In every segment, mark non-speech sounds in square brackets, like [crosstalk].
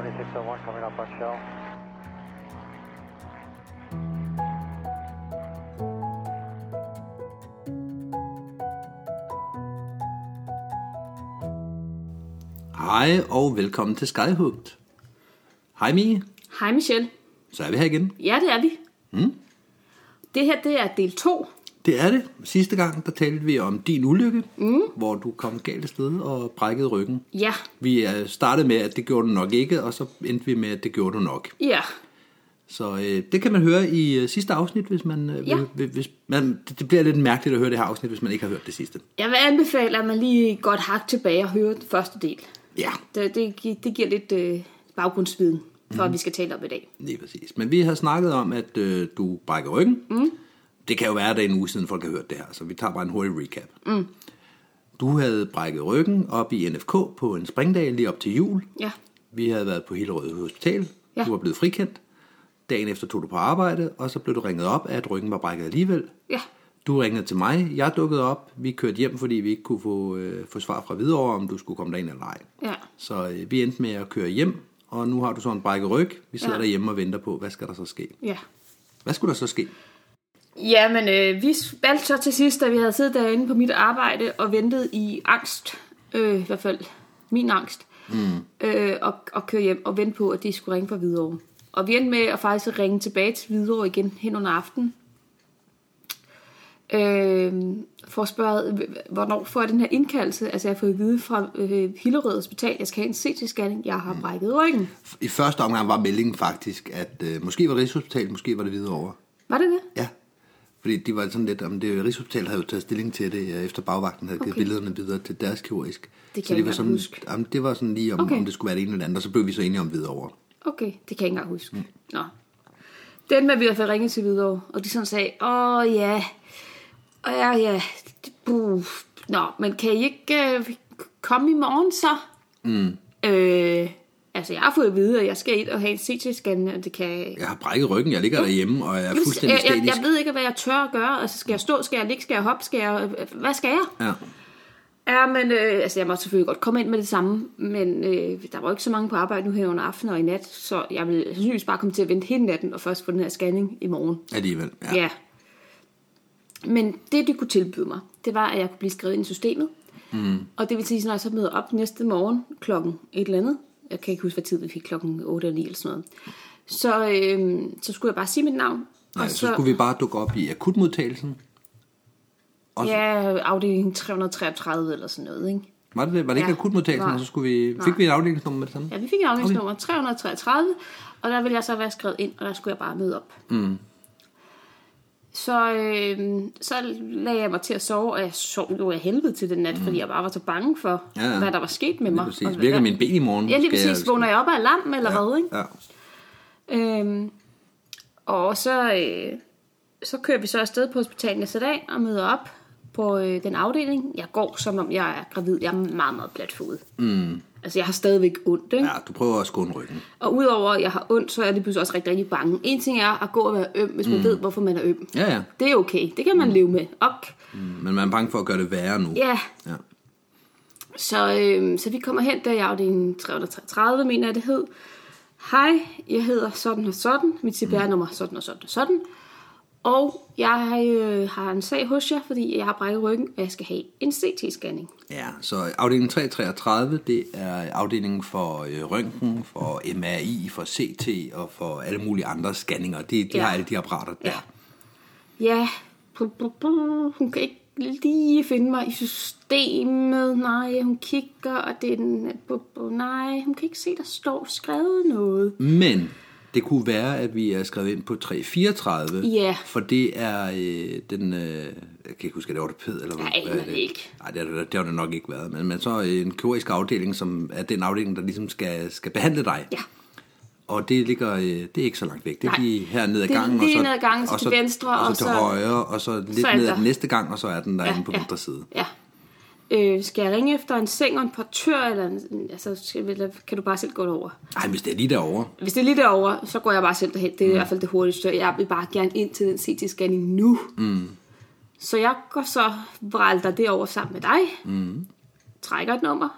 2601 coming up on shell. Hej og velkommen til Skyhugt. Hej Mie, Hej Michelle. så er vi her igen. Ja, det er vi. Mm. Det her, det er del 2. Det er det. Sidste gang, der talte vi om din ulykke, mm. hvor du kom galt sted og brækkede ryggen. Ja, Vi øh, startede med, at det gjorde du nok ikke, og så endte vi med, at det gjorde du nok. ja. Så øh, det kan man høre i øh, sidste afsnit, hvis man... Øh, Ja. vil- hvis man det, bliver lidt mærkeligt at høre det her afsnit, hvis man ikke har hørt det sidste. Jeg vil anbefale, at man lige godt hak tilbage og hører den første del. Ja, Det, det, det giver lidt øh, baggrundsviden for, mm. at vi skal tale om i dag. lige præcis. Men vi har snakket om, at øh, du brækker ryggen. Mm. Det kan jo være, at det er en uge siden, folk har hørt det her, så vi tager bare en hurtig recap. Mm. Du havde brækket ryggen op i NFK på en springdag lige op til jul. Ja, Vi havde været på Hillerød Hospital. Ja. Du var blevet frikendt. Dagen efter tog du på arbejde, og så blev du ringet op, at ryggen var brækket alligevel. ja, Du ringede til mig, jeg dukkede op, vi kørte hjem, fordi vi ikke kunne få, øh, få svar fra Hvidovre, om du skulle komme derind eller ej. ja. Så øh, vi endte med at køre hjem, og nu har du så en brækket ryg. Vi sidder ja. Ja. derhjemme og venter på, hvad skal der så ske? ja. Hvad skulle der så ske? Ja, men øh, vi valgte så til sidst, da vi havde siddet derinde på mit arbejde og ventet i angst, øh, i hvert fald min angst, mm. øh, og, og køre hjem og vente på, at de skulle ringe fra Hvidovre. Og vi endte med at faktisk ringe tilbage til Hvidovre igen hen under aftenen. Øh, for at spørge, hvornår får jeg den her indkaldelse? Altså jeg har fået at vide fra øh, Hillerød Hospital, jeg skal have en CT-scanning, jeg har brækket ryggen. I første omgang var meldingen faktisk, at øh, måske var det Rigshospitalet, måske var det Hvidovre. Var det det? Ja, fordi de var sådan lidt, om det Rigshospitalet havde jo taget stilling til det, øh, efter bagvagten havde givet Okay. billederne videre til deres kirurgisk. Det kan så det var sådan, huske. Jamen, det var sådan lige, om, Okay. om det skulle være det ene eller andet, og så blev vi så enige om Hvidovre. Okay, det kan jeg ikke engang huske. Mm. Nå. Den med, vi har fået ringet til Hvidovre, og de sådan sagde, åh ja, og ja, ja, buh. Nå, men kan I ikke øh, komme i morgen så? Mm. Øh, altså, jeg har fået at vide, at jeg skal ind og have en CT-scan, og det kan... Jeg har brækket ryggen, jeg ligger derhjemme, og jeg er fuldstændig jeg, jeg, jeg ved ikke, hvad jeg tør at gøre. Altså, skal jeg stå? Skal jeg ligge? Skal jeg hoppe? Skal jeg... Hvad skal jeg? Ja. Ja, men øh, altså, jeg må selvfølgelig godt komme ind med det samme, men øh, der var ikke så mange på arbejde nu her under aftenen og i nat, så jeg vil sandsynligvis bare komme til at vente hele natten og først få den her scanning i morgen. Alligevel, ja. Ja. ja. Men det, de kunne tilbyde mig, det var, at jeg kunne blive skrevet ind i systemet. Mm. Og det vil sige, at når jeg så møder op næste morgen klokken et eller andet, jeg kan ikke huske, hvad tid vi fik, klokken 8 eller 9 eller sådan noget, så, øh, så skulle jeg bare sige mit navn. Nej, og så skulle vi bare dukke op i akutmodtagelsen. Og så, Ja, afdeling 333 eller sådan noget, ikke? var det? Var det ikke Ja. akutmodtagelsen, og så skulle vi, fik Nej. vi et afdelingsnummer med det samme? Ja, vi fik en afdelingsnummer 333, og der ville jeg så være skrevet ind, og der skulle jeg bare møde op. Mm. Så, øh, så lagde jeg mig til at sove, og jeg sov jo af helvede til den nat, mm. fordi jeg bare var så bange for, Ja, ja, ja. hvad der var sket med Lige mig. præcis. Og Virker min ben i morgen? Ja, lige præcis. jeg- Vågner jeg op af alarm eller hvad, ikke? Ja. Øhm, og så, øh, så kører vi så afsted på hospitalet næste dag og møder op på øh, den afdeling. Jeg går, som om jeg er gravid. Jeg er meget, meget platfodet. Mm. Altså, jeg har stadigvæk ondt, ikke? ja, du prøver at skåne ryggen. Og udover at jeg har ondt, så er lige pludselig også rigtig, rigtig bange. En ting er at gå og være øm, hvis man ved, hvorfor man er øm. Ja, ja. Det er okay. Det kan man leve med. Ok. Men man er bange for at gøre det værre nu. Ja. ja. Så, øh, så vi kommer hen der i afdelingen 333, mener jeg det hed. Hej, jeg hedder sådan og sådan. Mit CPR-nummer er sådan og sådan og sådan. Og jeg øh, har en sag hos jer, fordi jeg har brækket ryggen, og jeg skal have en CT-scanning. Ja, så afdeling 333, det er afdelingen for øh, røntgen, for MRI, for CT og for alle mulige andre scanninger. De, de Ja. har alle de apparater der. Ja. Ja, bu- bu- bu- hun kan ikke lige finde mig i systemet. Nej, hun kigger, og det er den... Nej, hun kan ikke se, der står skrevet noget. Men det kunne være, at vi er skrevet ind på 334, Ja. for det er øh, den, øh, jeg kan ikke huske, det ortoped, eller hvad, er det ikke. Nej, det det, det har det nok ikke været, men, men så en kirurgisk afdeling, som er den afdeling, der ligesom skal, skal behandle dig. Ja. Og det ligger, øh, det er ikke så langt væk. Det er Nej. lige her ned ad gangen. og så, ned ad gangen, så og til venstre, og så og til så- højre, og så lidt så ned ad den næste gang, og så er den derinde på venstre side. Ja. Øh, skal jeg ringe efter en seng og en portør, eller en, altså, skal, eller kan du bare selv gå derover? Ej, hvis det er lige derovre. Hvis det er lige derovre, så går jeg bare selv derhen. Det er mm. i hvert fald det hurtigste. Jeg vil bare gerne ind til den CT-scanning nu. Mm. Så jeg går så vralter derover sammen med dig. Mm. Trækker et nummer.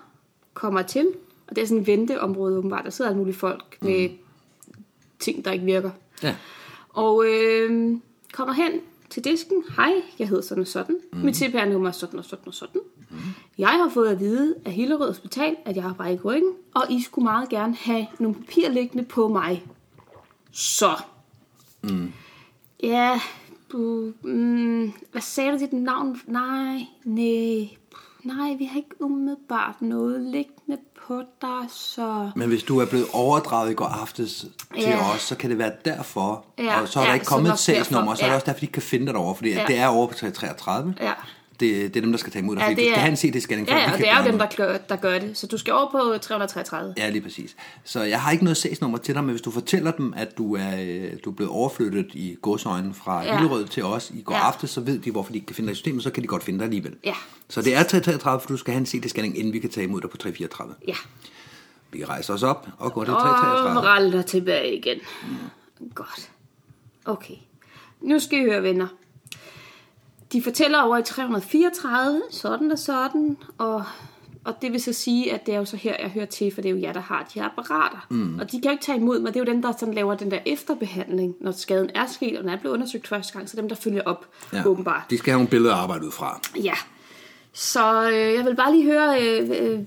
Kommer til. Og det er sådan et venteområde åbenbart. Der sidder alle mulige folk med ting, der ikke virker. Ja. Og øh, kommer hen til disken. Hej, jeg hedder sådan og sådan. Mm. Mit CPR-nummer er sådan og sådan og sådan. Mm. Jeg har fået at vide af Hillerød Hospital, at jeg har brækket ryggen, og I skulle meget gerne have nogle papirer liggende på mig. Så. Mm. Ja, du, mm, hvad sagde du dit navn? Nej, nej, nej, vi har ikke umiddelbart noget liggende på dig, så... Men hvis du er blevet overdraget i går aftes til Ja. os, så kan det være derfor. Ja, og så er der ja, ikke så kommet et sagsnummer, derfor, så er det ja. også derfor, de ikke kan finde dig derovre, fordi Ja. det er over på 333. Ja. Det, det er dem, der skal tage imod dig, Ja, det du skal er- have en CT-scanning. Ja, ja, og det er jo dem, der gør, der gør det. Så du skal over på 333. Ja, lige præcis. Så jeg har ikke noget sagsnummer til dig, men hvis du fortæller dem, at du er, øh, du er blevet overflyttet i godsøjne fra Ja. Hillerød til os i går Ja. aftes, så ved de, hvorfor de ikke kan finde dig i systemet, så kan de godt finde dig alligevel. Ja. Så det er 333, for du skal have en CT-scanning, inden vi kan tage imod dig på 334. Ja. Vi rejser os op og går til Og 333. ralder tilbage igen. Godt. Okay. Nu skal I høre, venner. De fortæller over i 334, sådan og sådan, og, og det vil så sige, at det er jo så her, jeg hører til, for det er jo jer, der har de her apparater. Mm. Og de kan jo ikke tage imod mig, det er jo dem, der sådan laver den der efterbehandling, når skaden er sket, og den er blevet undersøgt første gang, så dem, der følger op, ja. åbenbart. De skal have nogle billeder at arbejde ud fra. Ja. Så øh, jeg vil bare lige høre, øh, øh,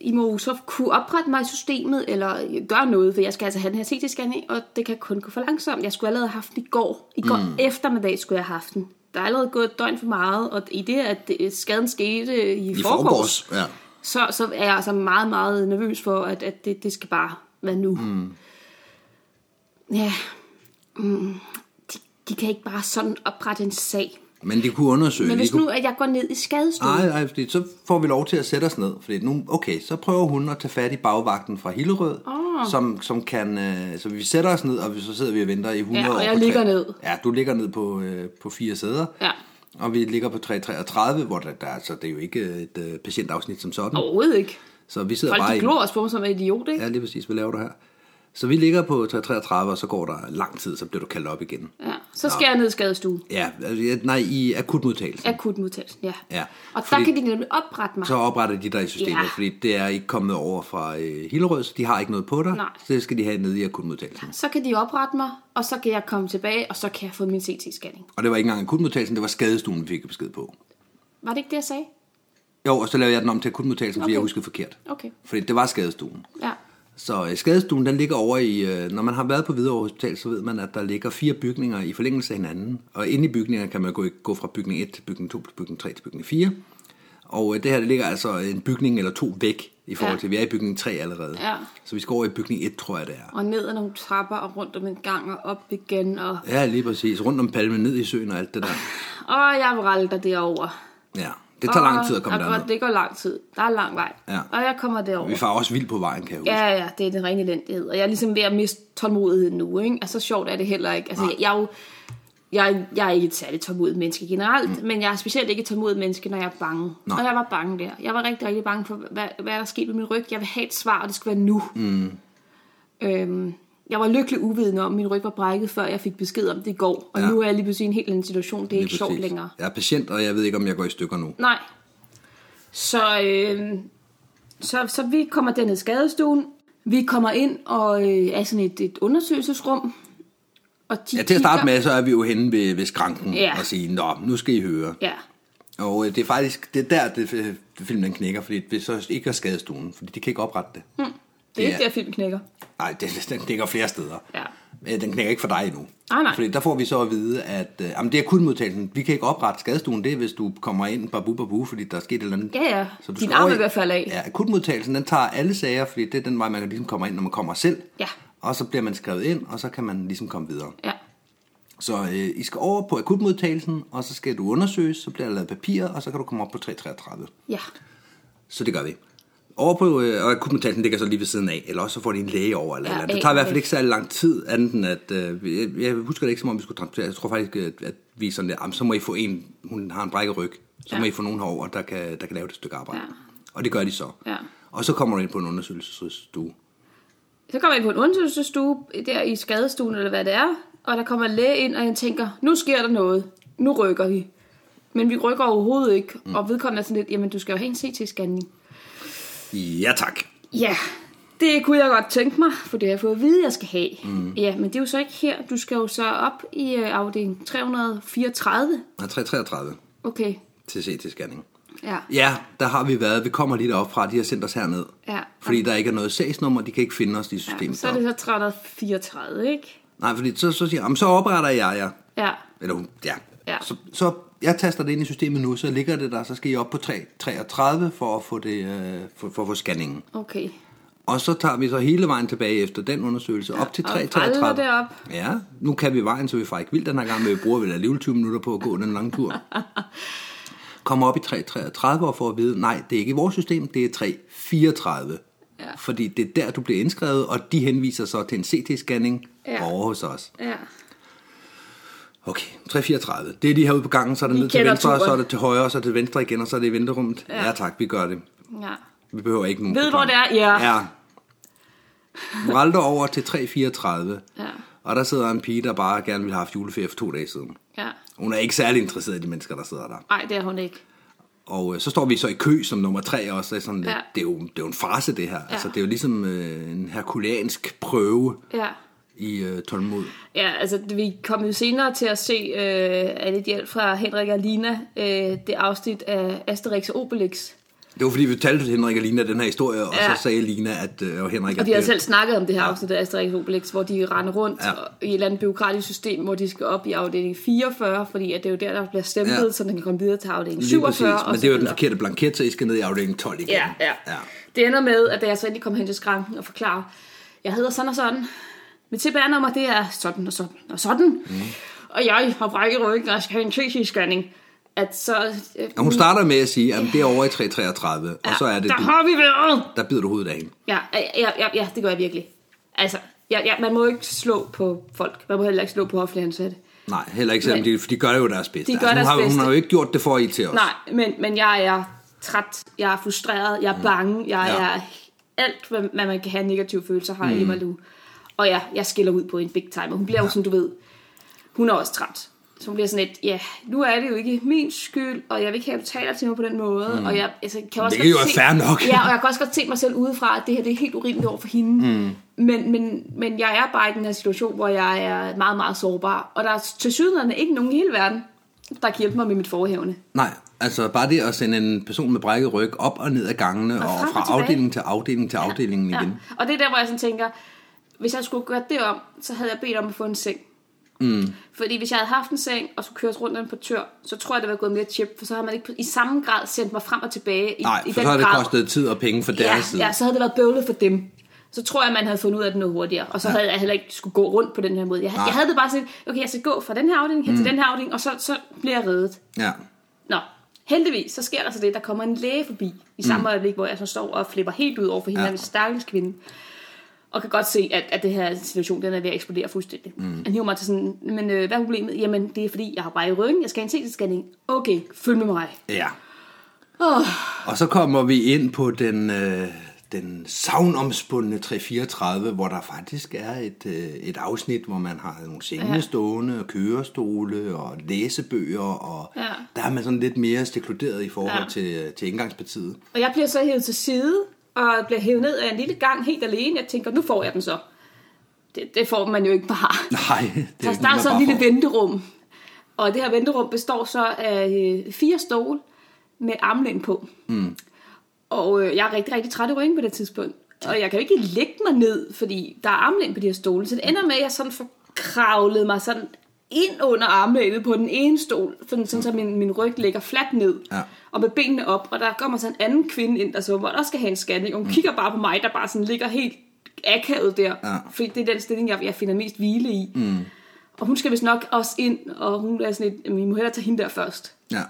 I må så kunne oprette mig i systemet, eller gøre noget, for jeg skal altså have den her CT-scanning, og det kan kun gå for langsomt. Jeg skulle allerede have haft den i går. I går mm. eftermiddag skulle jeg have haft den. Der er allerede gået et døgn for meget, og i det, at det, skaden skete i, I forgårs, forgårs, ja. så, så er jeg altså meget, meget nervøs for, at, at det, det skal bare være nu. Mm. Ja. Mm. De, de kan ikke bare sådan oprette en sag. Men de kunne undersøge. Men hvis kunne... nu, at jeg går ned i skadestuen, Nej, nej, fordi så får vi lov til at sætte os ned. Fordi nu, okay, så prøver hun at tage fat i bagvagten fra Hillerød, oh. Som, som kan, øh, så vi sætter os ned, og så sidder vi og venter i 100 Ja, og år. jeg på ligger tre- ned. Ja, du ligger ned på, øh, på fire sæder. Ja. Og vi ligger på 333, hvor der, der altså, det er jo ikke et øh, patientafsnit som sådan. Overhovedet ikke. Så vi sidder Folk bare de glor os på som en idiot, ikke? Ja, lige præcis. Hvad laver du her? Så vi ligger på 333, og så går der lang tid, så bliver du kaldt op igen. Ja. Så skal jeg ned i skadestuen. Ja, altså, ja, nej, i akutmodtagelsen. Akutmodtagelsen, ja. Ja, Og fordi- der kan de nemlig oprette mig. Så opretter de dig i systemet, Ja. fordi det er ikke kommet over fra øh, Hillerød, så de har ikke noget på dig. Nej. Så det skal de have nede i akutmodtagelsen. Så kan de oprette mig, og så kan jeg komme tilbage, og så kan jeg få min CT-scanning. Og det var ikke engang akutmodtagelsen, det var skadestuen, vi fik besked på. Var det ikke det, jeg sagde? Jo, og så lavede jeg den om til akutmodtagelsen, fordi Okay. jeg huskede forkert. Okay. Fordi det var skadestuen. Ja. Så øh, skadestuen, den ligger over i, øh, når man har været på Hvidovre Hospital, så ved man, at der ligger fire bygninger i forlængelse af hinanden. Og inde i bygningerne kan man gå, gå fra bygning 1 til bygning 2 til bygning 3 til bygning 4. Og øh, det her, det ligger altså en bygning eller to væk i forhold Ja. til, vi er i bygning 3 allerede. Ja. Så vi skal over i bygning 1, tror jeg det er. Og ned ad nogle trapper, og rundt om en gang, og op igen, og... Ja, lige præcis. Rundt om palmen, ned i søen og alt det der. Og jeg vralter derover. Ja, det tager lang tid at komme og, derned. og det går lang tid. Der er lang vej. Ja. Og jeg kommer derover. Vi farer også vildt på vejen, kan jeg huske. Ja, ja, det er den rene elendighed. Og jeg er ligesom ved at miste tålmodigheden nu, ikke? Altså, så sjovt er det heller ikke. Altså, jeg, jeg, er jo, jeg, jeg er ikke et særligt tålmodigt menneske generelt, mm. men jeg er specielt ikke et tålmodigt menneske, når jeg er bange. Nej. Og jeg var bange der. Jeg var rigtig, rigtig bange for, hvad, hvad der skete med min ryg. Jeg vil have et svar, og det skal være nu. Mm. Øhm, jeg var lykkelig uvidende om, at min ryg var brækket, før jeg fik besked om det i går. Og Ja. nu er jeg lige pludselig i en helt anden situation. Det er Lige ikke sjovt præcis. længere. Jeg er patient, og jeg ved ikke, om jeg går i stykker nu. Nej. Så, øh, så, så vi kommer derned i skadestuen. Vi kommer ind og øh, er sådan et, et undersøgelsesrum. Og de Ja, til at starte kigger- med, så er vi jo henne ved, ved skranken Ja. og sige, nå, nu skal I høre. Ja, Og øh, det er faktisk, det er der, det, det filmen den knækker, fordi det så ikke er skadestuen, fordi de kan ikke oprette det. Det er Det ikke er- der, film knækker. Nej, det, [laughs] den knækker flere steder. Ja. Men Den knækker ikke for dig endnu. Nej, nej. Fordi der får vi så at vide, at øh, jamen, det er akutmodtagelsen. Vi kan ikke oprette skadestuen, det er, hvis du kommer ind babu babu, fordi der er sket et eller andet. Ja, ja. Så du Din arm er i- ved at falde af. Ja, akutmodtagelsen, den tager alle sager, fordi det er den vej, man ligesom kommer ind, når man kommer selv. Ja. Og så bliver man skrevet ind, og så kan man ligesom komme videre. Ja. Så øh, I skal over på akutmodtagelsen, og så skal du undersøges, så bliver der lavet papirer, og så kan du komme op på 333. Ja. Så det gør vi. Over på, øh, og akutmodtagelsen ligger så lige ved siden af, eller også så får de en læge over. Eller, Ja, eller. Det tager i hvert fald ikke særlig lang tid, andet end at, øh, jeg, jeg husker det ikke som om, vi skulle transportere. Jeg tror faktisk, at, at vi sådan der, "Jamen, så må I få en, hun har en brækket ryg, så Ja. må I få nogen herover, der kan, der kan lave et stykke arbejde. Ja. Og det gør de så. Ja. Og så kommer du ind på en undersøgelsesstue. Så kommer jeg ind på en undersøgelsesstue, der i skadestuen, eller hvad det er, og der kommer en læge ind, og jeg tænker, nu sker der noget. Nu rykker vi. Men vi rykker overhovedet ikke, mm. og vedkommende er sådan lidt, jamen du skal jo have en CT-scanning. Ja tak. Ja, det kunne jeg godt tænke mig, for det har jeg fået at vide, jeg skal have. Mm. Ja, men det er jo så ikke her. Du skal jo så op i øh, afdeling 334. Nej, 333 Okay, til CT-scanning. ja. Ja, der har vi været. Vi kommer lige derop fra, de har sendt os herned. Ja. Fordi der ikke er noget sagsnummer, de kan ikke finde os i ja systemet. så er det så 334, ikke? Nej, fordi så, så siger jeg, "Jamen, så opretter jeg jer. Ja, Eller hun, ja. Ja. Så, så jeg taster det ind i systemet nu, så ligger det der, så skal I op på 3, 33 for at få det, øh, for, for at få scanningen. okay. Og så tager vi så hele vejen tilbage efter den undersøgelse, op til og 333. briller derop. Ja, nu kan vi vejen, så vi får ikke vildt den her gang, men vi bruger vel alligevel 20 minutter på at gå den lange tur. [laughs] Kommer op i 333 og får at vide, nej, det er ikke i vores system, det er 334. Ja. Fordi det er der, du bliver indskrevet, og de henviser så til en CT-scanning Ja. over hos os. Ja. Okay, 334. Det er lige herude på gangen, så er det ned til venstre, og så er turen. det til højre, og så er det venstre igen, og så er det i venterummet. Ja, Ja. ja tak, vi gør det. ja. Vi behøver ikke nogen Ved, hvor det er? Ja. Ja. Vralter over til 334. Ja. Og der sidder en pige, der bare gerne ville have haft juleferie for to dage siden. Ja. Hun er ikke særlig interesseret i de mennesker, der sidder der. Nej, det er hun ikke. Og øh, så står vi så i kø som nummer tre også. Det er, sådan, Ja. det er, jo, det er jo en farse, det her. Altså, det er jo ligesom øh, en herkuleansk prøve Ja. I øh, tålmod. Ja, altså vi kom jo senere til at se øh, alle de hjælp fra Henrik og Lina, øh, det afsnit af Asterix og Obelix. Det var fordi, vi talte til Henrik og Lina den her historie, og Ja. så sagde Lina, at øh, og Henrik, Og de har selv snakket om det her afsnit af Asterix og Obelix, hvor de render rundt Ja. ja. i et eller andet byråkratisk system, hvor de skal op i afdeling 44, fordi at det er jo der, der bliver stemplet, Ja. ja. så den kan komme videre til afdeling Lige 47. præcis, men det er jo den forkerte blanket, så I skal ned i afdeling 12 igen. Ja, ja, ja. Det ender med, at da jeg så endelig kom hen til skranken og forklarer, jeg hedder sådan og sådan, mit CPR-nummer det er sådan og sådan og sådan, mm. og jeg har brækket ryggen og skal have en CT-scanning, at så... Øh, Og hun starter med at sige, at det er over i 333, og så er det, der du, har vi været! der bider du hovedet af hende. Ja, ja, ja, ja, det gør jeg virkelig. Altså, ja, ja, man må ikke slå på folk. Man må heller ikke slå på offentlige ansatte. Nej, heller ikke selvom Nej. de, for de gør jo deres bedste. De gør hun, deres har, hun har jo ikke gjort det for I til os. Nej, men, men jeg er træt, jeg er frustreret, jeg er bange, jeg Ja. ja. er alt, hvad, hvad man kan have negative følelser, har mm. i mig nu. Og ja, jeg skiller ud på en big time, og hun bliver jo sådan, du ved, hun er også træt. Så hun bliver sådan lidt, ja, nu er det jo ikke min skyld, og jeg vil ikke have, at du taler til mig på den måde. Mm. Og jeg altså, kan også Det godt jo se, fair nok. Ja, og jeg kan også godt se mig selv udefra, at det her det er helt urimeligt over for hende. Mm. Men, men, men jeg er bare i den her situation, hvor jeg er meget, meget sårbar. Og der er til sydlandene ikke nogen i hele verden, der kan hjælpe mig med mit forhævne. Nej, altså bare det at sende en person med brækket ryg op og ned ad gangene, og, og fra afdeling til afdeling til afdelingen Ja. igen. Og det er der, hvor jeg sådan tænker, hvis jeg skulle gøre det om, så havde jeg bedt om at få en seng. Mm. Fordi hvis jeg havde haft en seng, og skulle køres rundt af en portør, så tror jeg, det var gået mere chip, for så har man ikke i samme grad sendt mig frem og tilbage. I, Nej, i for den så har det grad. kostet tid og penge for deres ja, side. ja, så havde det været bøvlet for dem. Så tror jeg, man havde fundet ud af det noget hurtigere. Og så ja. havde jeg heller ikke skulle gå rundt på den her måde. Jeg, Nej. jeg havde det bare sådan, okay, jeg skal gå fra den her afdeling mm. til den her afdeling, og så, så bliver jeg reddet. Ja. Nå, heldigvis, så sker der så det, der kommer en læge forbi i samme mm. øjeblik, hvor jeg så står og flipper helt ud over for hende, Ja. stakkels kvinde. Og kan godt se, at, at det her situation, den er ved at eksplodere fuldstændig. Mm. Han hiver mig til sådan, men øh, hvad er problemet? Jamen, det er fordi, jeg har bare i ryggen, jeg skal have en CT-scanning. Okay, følg med mig. ja. Oh, Og så kommer vi ind på den, øh, den savnomspundne 334, hvor der faktisk er et, øh, et afsnit, hvor man har nogle senge Ja. stående, og kørestole og læsebøger, og Ja. der er man sådan lidt mere stekluderet i forhold Ja. til, til indgangspartiet. og jeg bliver så hævet til side, og bliver hævet ned af en lille gang helt alene. Jeg tænker, nu får jeg den så. Det, det får man jo ikke bare. [laughs] Nej, det Der, er så et lille får. venterum. Og det her venterum består så af øh, fire stole med armlæn på. Mm. Og øh, jeg er rigtig, rigtig træt i ryggen på det tidspunkt. Og jeg kan jo ikke lægge mig ned, fordi der er armlæn på de her stole. Så det ender med, at jeg sådan får kravlet mig sådan ind under armlænet på den ene stol, sådan, sådan så min, min ryg ligger fladt ned, Ja. og med benene op, og der kommer så en anden kvinde ind, der så, hvor der skal have en scanning, og hun mm. kigger bare på mig, der bare sådan ligger helt akavet der, Ja. fordi det er den stilling, jeg, jeg finder mest hvile i. Mm. Og hun skal vist nok også ind, og hun er sådan lidt, "Jamen, vi må hellere tage hende der først. Ja.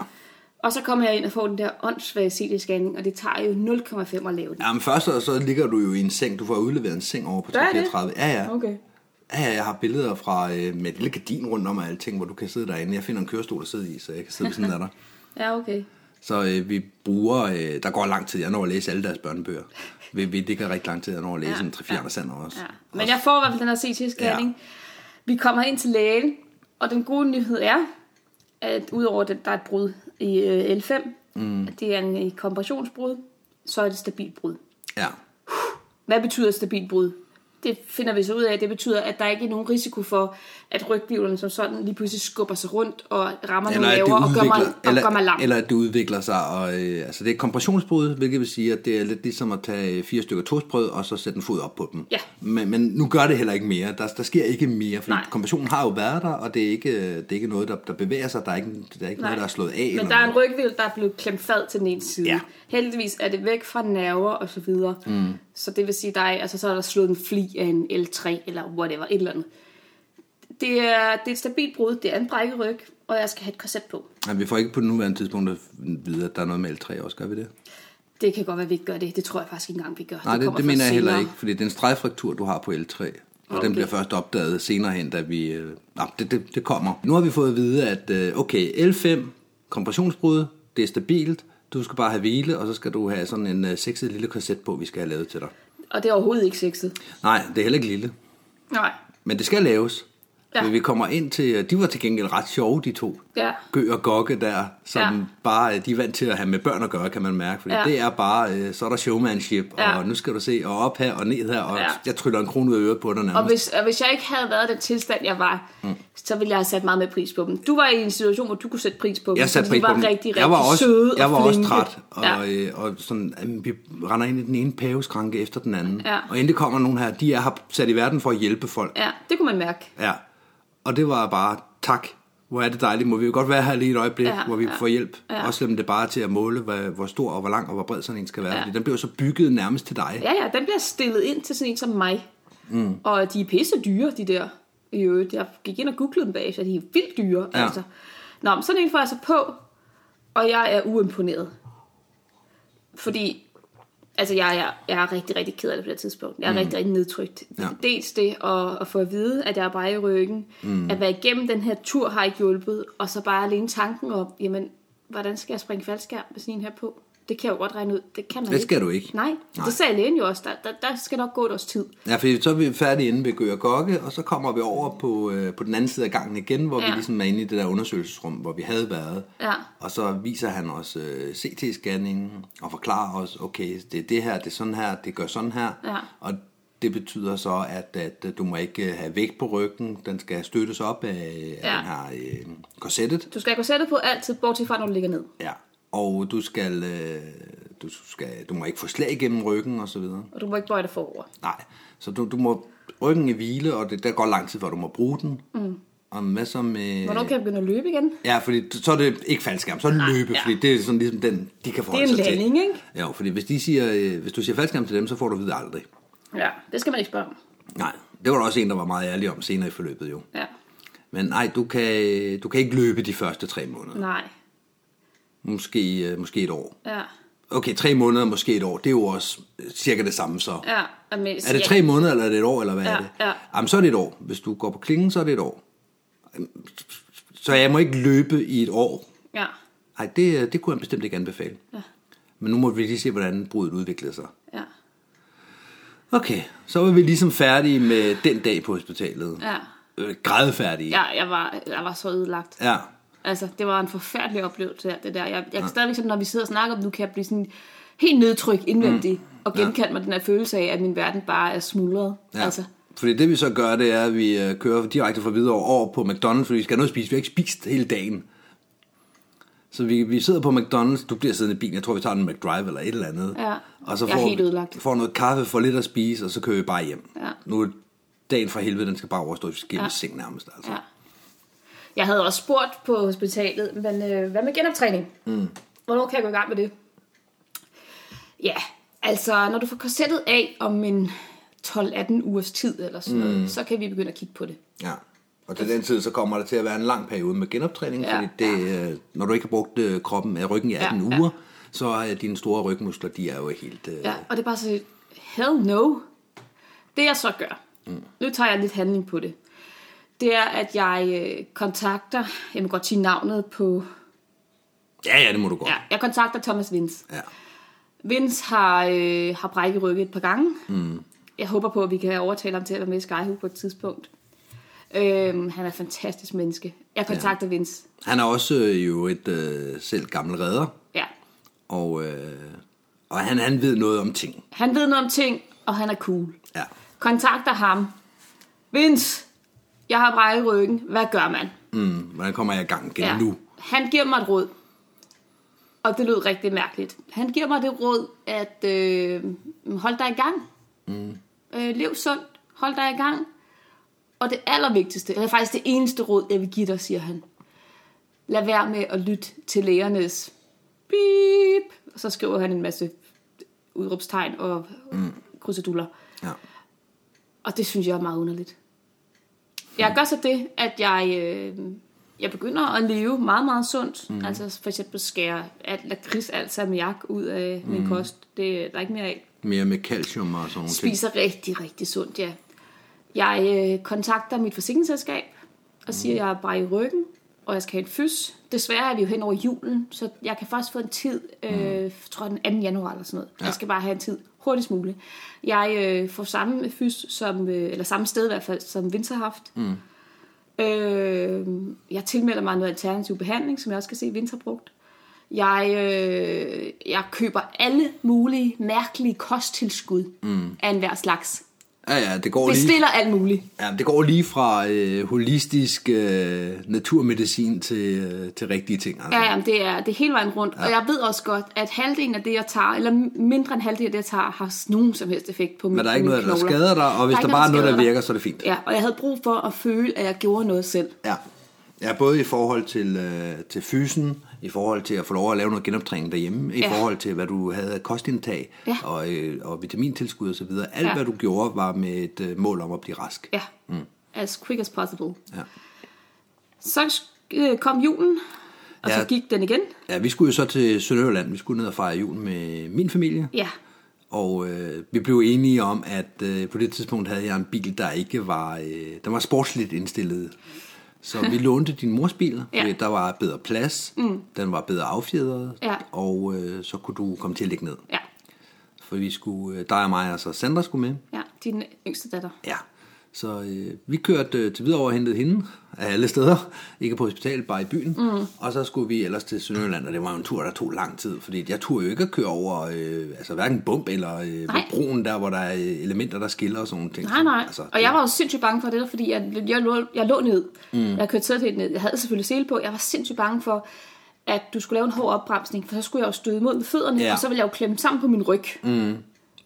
Og så kommer jeg ind og får den der åndssvage CT-scanning, og det tager jo 0,5 at lave den. Jamen først så, så ligger du jo i en seng. Du får udleveret en seng over på Gør jeg det? 334. Ja, ja. Okay. Ja, jeg har billeder fra øh, med et lille gardin rundt om og alting, hvor du kan sidde derinde. Jeg finder en kørestol at sidde i, så jeg kan sidde ved sådan der. [laughs] Ja, okay. Så øh, vi bruger, øh, der går lang tid, jeg når at læse alle deres børnebøger. Vi, vi ligger rigtig lang tid, jeg når at læse Ja, en 3 4 ja. også. Ja. Men jeg får i hvert fald den her CT-scanning. Ja. Vi kommer ind til lægen, og den gode nyhed er, at udover at der er et brud i øh, L5, mm. det er en øh, kompressionsbrud, så er det et stabilt brud. Ja. Hvad betyder stabilt brud? Det finder vi så ud af. Det betyder, at der ikke er nogen risiko for, at rygvivlerne som sådan lige pludselig skubber sig rundt og rammer nogle at det laver og gør mig, eller, og gør mig lam. eller at det udvikler sig. Og, øh, altså det er kompressionsbrud, hvilket vil sige, at det er lidt ligesom at tage fire stykker toastbrød, og så sætte en fod op på dem. Ja. Men, men nu gør det heller ikke mere. Der, der sker ikke mere, for kompressionen har jo været der, og det er ikke, det er ikke noget, der, der bevæger sig. Der er ikke, der er ikke noget, der er slået af. Men eller der er en rygvild, der er blevet klemt fad til den ene side. Ja. Heldigvis er det væk fra nerver og så videre. Mm. Så det vil sige, der er, altså, så er der slået en fli af en L3 eller whatever, et eller andet. Det er, det er et stabilt brud, det er en brækket ryg, og jeg skal have et korset på. Nej, vi får ikke på det nuværende tidspunkt at vide, at der er noget med L3 også. Gør vi det? Det kan godt være, at vi ikke gør det. Det tror jeg faktisk ikke engang, vi gør. Nej, det, det, det mener jeg heller senere. ikke, fordi det er en stregfraktur, du har på L3. Og okay. Den bliver først opdaget senere hen, da vi... Øh, nej, det, det, det kommer. Nu har vi fået at vide, at øh, okay, L5, kompressionsbrud, det er stabilt, du skal bare have hvile, og så skal du have sådan en øh, sexet lille korset på, vi skal have lavet til dig. Og det er overhovedet ikke sexet. Nej, det er heller ikke lille, Nej. men det skal laves. Ja. Så vi kommer ind til, de var til gengæld ret sjove, de to. Ja. Gø og Gokke der, som ja. Bare, de er vant til at have med børn at gøre, kan man mærke. Fordi ja. Det er bare, øh, så er der showmanship, Ja. og nu skal du se, og op her og ned her, og ja. Jeg tryller en krone ud af øret på dig nærmest. Og hvis, og hvis jeg ikke havde været den tilstand, jeg var, mm. så ville jeg have sat meget mere pris på dem. Du var i en situation, hvor du kunne sætte pris på dem. Jeg satte pris de på var dem. rigtig, rigtig jeg var også, søde jeg og var også flinke. træt, og, ja. ja. øh, og sådan, jamen, vi render ind i den ene paveskranke efter den anden. Ja. Og endelig kommer nogen her, de er her sat i verden for at hjælpe folk. ja, det kunne man mærke. Ja. Og det var bare, tak, hvor er det dejligt, må vi jo godt være her lige et øjeblik, Ja, hvor vi ja. får hjælp. Ja. Også selvom det bare er til at måle, hvad, hvor stor og hvor lang og hvor bred sådan en skal være. Ja. Fordi den bliver så bygget nærmest til dig. Ja, ja, den bliver stillet ind til sådan en som mig. Mm. Og de er pisse dyre, de der. Øvrigt, jeg gik ind og googlede dem bagefter, de er vildt dyre. Ja. Altså. Nå, men sådan en får jeg så på, og jeg er uimponeret. Fordi, altså jeg er, jeg er rigtig, rigtig ked af det på det tidspunkt. Jeg er mm. rigtig, rigtig nedtrykt. Ja. Dels det at, at få at vide, at jeg er bare i ryggen. Mm. At være igennem den her tur har ikke hjulpet. Og så bare alene tanken om, jamen, hvordan skal jeg springe faldskærm med sådan en her på? Det kan jeg jo godt regne ud. Det kan man Det skal du ikke. Nej, Nej. Det sagde lægen jo også. Der, der, der skal nok gå et års tid. Ja, fordi så er vi færdige inde ved Gø og Gokke, og så kommer vi over på, øh, på den anden side af gangen igen, hvor ja. vi ligesom er inde i det der undersøgelsesrum, hvor vi havde været. Ja. Og så viser han os øh, CT-scanningen og forklarer os, okay, det er det her, det er sådan her, det gør sådan her. Ja. Og det betyder så, at, at du må ikke have vægt på ryggen, den skal støttes op af, af Ja. den her øh, korsettet. Du skal gå sætte på altid, bortset fra, når du ligger ned. Ja. Og du skal, øh, du skal, du må ikke få slag igennem ryggen og så videre. Og du må ikke bøje dig forover. Nej, så du, du må ryggen i hvile, og det, der går lang tid, før du må bruge den. Mm. Og hvad så med... Hvornår kan jeg begynde at løbe igen? Ja, fordi så er det ikke faldskærm, så er det løbe, ja. fordi det er sådan ligesom den, de kan Det forholde er en sig landing, til. ikke? Ja, fordi hvis, de siger, øh, hvis du siger faldskærm til dem, så får du at vide aldrig. Ja, det skal man ikke spørge om. Nej, det var der også en, der var meget ærlig om senere i forløbet jo. Ja, Men nej, du kan, du kan ikke løbe de første tre måneder. nej. Måske, øh, måske et år. Ja, Okay, tre måneder, måske et år. Det er jo også øh, cirka det samme så. ja. Men, Er det tre måneder, eller er det et år, eller hvad Ja, er det? ja. Jamen, så er det et år. Hvis du går på klingen, så er det et år. Så jeg må ikke løbe i et år. Ja, Nej, det, det kunne jeg bestemt ikke anbefale. Ja. Men nu må vi lige se, hvordan brudet udviklede sig. ja, Okay, så var vi ligesom færdige med den dag på hospitalet. ja. Øh, grædefærdige. Ja, jeg var, jeg var så ødelagt. ja. Altså, det var en forfærdelig oplevelse, det der. Jeg, jeg kan stadigvæk, sådan, når vi sidder og snakker om, nu kan jeg blive sådan helt nedtryk indvendigt, mm. og genkalde mig den her følelse af, at min verden bare er smuldret. ja. Altså, Fordi det vi så gør, det er, at vi øh, kører direkte fra videre over på McDonald's, fordi vi skal have noget at spise. Vi har ikke spist hele dagen. Så vi, vi sidder på McDonald's, du bliver siddende i bilen, jeg tror vi tager en McDrive eller et eller andet. Ja. Og så er får, får noget kaffe, får lidt at spise, og så kører vi bare hjem. Ja. Nu er dagen fra helvede, den skal bare overstå, vi skal ja. Ja. seng nærmest. Altså. ja. Jeg havde også spurgt på hospitalet, men øh, hvad med genoptræning? Mm. Hvornår kan jeg gå i gang med det? Ja, altså, når du får korsettet af om en 12-18 ugers tid eller sådan noget, mm. så kan vi begynde at kigge på det. Ja. Og til den tid, så kommer der til at være en lang periode med genoptræning, Ja, fordi det, øh, når du ikke har brugt øh, kroppen af ryggen i 18 Ja, ja. uger, så er dine store rygmuskler, de er jo helt... Øh, Ja, og det er bare så, hell no. Det jeg så gør, mm. nu tager jeg lidt handling på det, det er, at jeg øh, kontakter, jeg må godt sige navnet på, ja, ja, det må du godt. ja, jeg kontakter Thomas Vince. Ja. Vince har, øh, har brækket rygget et par gange. Mm. Jeg håber på, at vi kan overtale ham til at være med i Skyhook på et tidspunkt. Øhm, han er et fantastisk menneske. Jeg kontakter ja. Vince. Han er også øh, jo et øh, selv gammel redder, Ja. og, øh, og han, han ved noget om ting. Han ved noget om ting, og han er cool. Ja. Kontakter ham. Vince, jeg har brækket ryggen. Hvad gør man? Mm, hvordan kommer jeg i gang igen ja. nu? Han giver mig et råd. Og det lød rigtig mærkeligt. Han giver mig det råd, at øh, hold dig i gang. Mm. Øh, lev sundt. Hold dig i gang. Og det allervigtigste, eller faktisk det eneste råd, jeg vil give dig, siger han. Lad være med at lytte til lægernes beep. Og så skriver han en masse udråbstegn og mm. kruseduller. Ja. Og det synes jeg er meget underligt. Jeg gør så det, at jeg, øh, jeg begynder at leve meget, meget sundt. Mm. Altså for eksempel skære alt lakrids, alt salmiak ud af mm. min kost. Det der er ikke mere af. Mere med calcium og sådan noget. Spiser rigtig, rigtig sundt, ja. Jeg øh, kontakter mit forsikringsselskab og siger, at jeg er bare i ryggen, og jeg skal have en fys. Desværre er vi jo hen over julen, så jeg kan først få en tid, øh, mm. tror den 2. januar eller sådan noget. Ja. Jeg skal bare have en tid hurtigst muligt. Jeg øh, får samme fys, som, øh, eller samme sted i hvert fald, som Vince har haft. Mm. Øh, jeg tilmelder mig noget alternativ behandling, som jeg også kan se, Vince har brugt. Jeg, øh, jeg køber alle mulige mærkelige kosttilskud mm. af enhver slags. Ja, ja, det går Bestiller lige, alt muligt. Ja, det går lige fra øh, holistisk øh, naturmedicin til, øh, til rigtige ting. Altså. Ja, ja, det er, det er hele vejen rundt. Ja. Og jeg ved også godt, at halvdelen af det, jeg tager, eller mindre end halvdelen af det, jeg tager, har nogen som helst effekt på min Men der er ikke noget, der skader dig, og hvis der, der bare er noget, der virker, så er det fint. Ja, og jeg havde brug for at føle, at jeg gjorde noget selv. Ja, ja både i forhold til, øh, til fysen, i forhold til at få lov at lave noget genoptræning derhjemme, i ja. forhold til, hvad du havde af kostindtag ja. og, øh, og vitamintilskud osv. Alt, ja. hvad du gjorde, var med et øh, mål om at blive rask. Ja, mm. as quick as possible. Ja. Så øh, kom julen, og ja. så gik den igen. Ja, vi skulle jo så til Sønderjylland. Vi skulle ned og fejre jul med min familie. Ja. Og øh, vi blev enige om, at øh, på det tidspunkt havde jeg en bil, der ikke var, øh, der var sportsligt indstillet. Så vi lånte din mors bil, ja. der var bedre plads, mm. den var bedre affjedret, ja. og øh, så kunne du komme til at ligge ned. Ja. For vi skulle, øh, dig og mig, altså Sandra skulle med. Ja, din yngste datter. Ja, så øh, vi kørte øh, til videre og hentede hende af alle steder. Ikke på hospitalet, bare i byen. Mm. Og så skulle vi ellers til Sønderjylland, og det var jo en tur, der tog lang tid. Fordi jeg turde jo ikke at køre over, øh, altså hverken bump eller øh, broen der, hvor der er elementer, der skiller og sådan nogle ting. Nej, nej. Altså, og jeg var jo sindssygt bange for det, fordi jeg, jeg, lå, jeg lå ned. Mm. Jeg kørte helt ned. Jeg havde selvfølgelig sele på. Jeg var sindssygt bange for, at du skulle lave en hård opbremsning, for så skulle jeg jo støde mod med fødderne, ja. og så ville jeg jo klemme sammen på min ryg. Mm.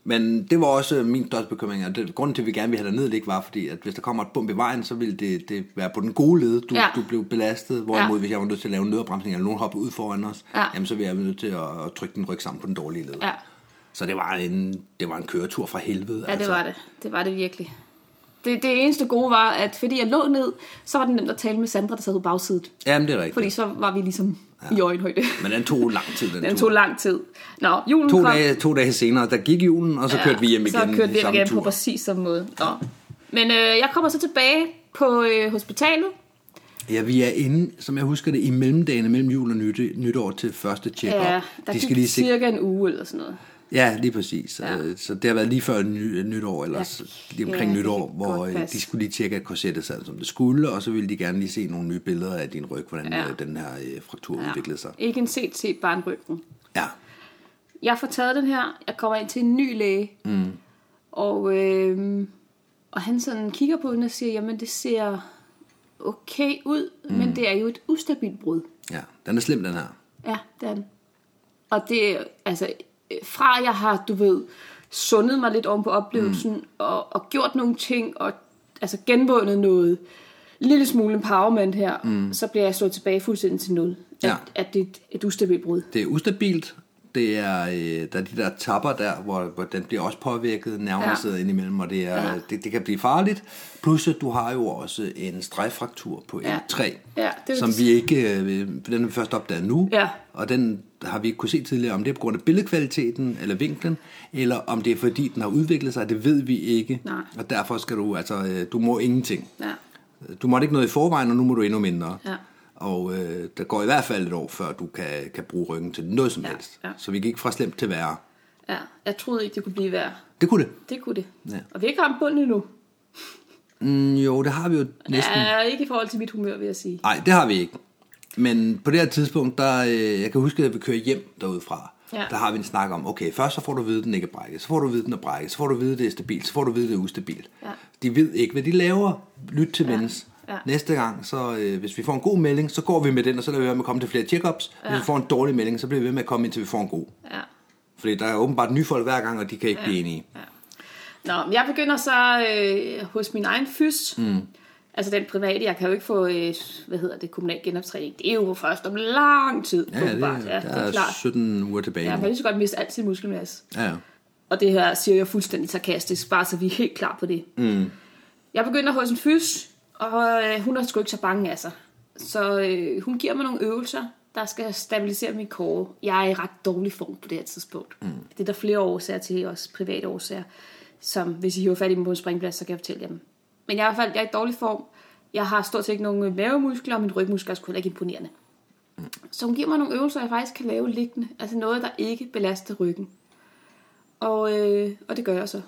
Men det var også min største bekymring, og det, grunden til, at vi gerne ville have dig ned, det ikke var, fordi at hvis der kommer et bump i vejen, så ville det, det være på den gode led, du, ja. du blev belastet, hvorimod ja. hvis jeg var nødt til at lave en nødbremsning, eller nogen hoppede ud foran os, ja. jamen så ville jeg være nødt til at, at trykke den ryg sammen på den dårlige led. Ja. Så det var, en, det var en køretur fra helvede. Ja, altså. det var det. Det var det virkelig. Det, det eneste gode var, at fordi jeg lå ned, så var det nemt at tale med Sandra, der sad på bagsædet. Jamen, det er rigtigt. Fordi så var vi ligesom ja. i øjenhøjde. Men den tog lang tid, den, den tog lang tid. Nå, julen to, kom. dage, to dage senere, der gik julen, og så ja, kørte vi hjem igen. Så kørte vi hjem igen tur. på præcis samme måde. Nå. Men øh, jeg kommer så tilbage på øh, hospitalet. Ja, vi er inde, som jeg husker det, i mellemdagene mellem jul og nyt, nytår til første check-up. Ja, der De skal lige se... cirka en uge eller sådan noget. Ja, lige præcis. Ja. Øh, så det har været lige før ny, nytår, eller ja. lige omkring ja, nytår, hvor øh, de skulle lige tjekke, at korsettet sad som det skulle, og så ville de gerne lige se nogle nye billeder af din ryg, hvordan ja. Øh, den her fraktur ja. udviklede sig. Ikke en CT, bare en ryggen. Ja. Jeg får taget den her, jeg kommer ind til en ny læge, mm. og, øh, og han sådan kigger på den og siger, jamen det ser okay ud, mm. men det er jo et ustabilt brud. Ja, den er slem den her. Ja, den. Og det er, altså, fra jeg har, du ved, sundet mig lidt om på oplevelsen, mm. og, og gjort nogle ting, og altså genvundet noget, lille smule empowerment her, mm. så bliver jeg slået tilbage fuldstændig til nul. At, ja. at det er et ustabilt brud. Det er ustabilt, det er, øh, der er de der tapper der, hvor, hvor den bliver også påvirket, nerverne ja. indimellem, og det, er, ja. det, det kan blive farligt. Plus at du har jo også en stregfraktur på ja. L3, ja, det som vi ikke, øh, den er vi først opdaget nu, ja. og den har vi ikke kunne se tidligere, om det er på grund af billedkvaliteten eller vinklen, eller om det er fordi den har udviklet sig, det ved vi ikke. Nej. Og derfor skal du, altså, øh, du må ingenting. Ja. Du måtte ikke noget i forvejen, og nu må du endnu mindre. Ja. Og øh, der går i hvert fald et år, før du kan, kan bruge ryggen til noget som ja, helst. ja. Så vi gik fra slemt til værre. Ja, jeg troede ikke, det kunne blive værre. Det kunne det. Det kunne det. Ja. Og vi har ikke ramt bunden endnu. Mm, jo, det har vi jo næsten. Ja, ikke i forhold til mit humør, vil jeg sige. Nej, det har vi ikke. Men på det her tidspunkt, der, øh, jeg kan huske, at vi kører hjem derudfra. Ja. der har vi en snak om, okay, først så får du at vide, at den ikke er brækket, så får du at vide, at den er brækket, så får du at vide, at det er stabilt, så får du at vide, at det er ustabilt. Ja. De ved ikke, hvad de laver. Lyt til ja. Ja. Næste gang, så øh, hvis vi får en god melding, så går vi med den, og så lader vi være med at komme til flere check-ups. Hvis vi får en dårlig melding, så bliver vi ved med at komme indtil vi får en god. Ja. Fordi der er åbenbart nye folk hver gang, og de kan ikke ja. blive enige. Nå, men jeg begynder så øh, hos min egen fys. Mm. Altså den private, jeg kan jo ikke få, øh, hvad hedder det, kommunal genoptræning. Det er jo først om lang tid. Ja, det, ja, der er, klart. 17 uger tilbage. Ja, Ja, man kan lige så godt miste alt sin muskelmasse. ja, ja. Og det her siger jeg fuldstændig sarkastisk, bare så vi er helt klar på det. Mm. Jeg begynder hos en fys, og øh, hun er sgu ikke så bange af sig. Så øh, hun giver mig nogle øvelser, der skal stabilisere min kåre. Jeg er i ret dårlig form på det her tidspunkt. Mm. Det er der flere årsager til, også private årsager, som hvis I hiver fat i dem på en springplads, så kan jeg fortælle jer dem. Men jeg er i hvert fald jeg er i dårlig form. Jeg har stort set ikke nogen mavemuskler, og min rygmuskler er sgu heller ikke imponerende. Så hun giver mig nogle øvelser, jeg faktisk kan lave liggende. Altså noget, der ikke belaster ryggen. Og, øh, og det gør jeg så.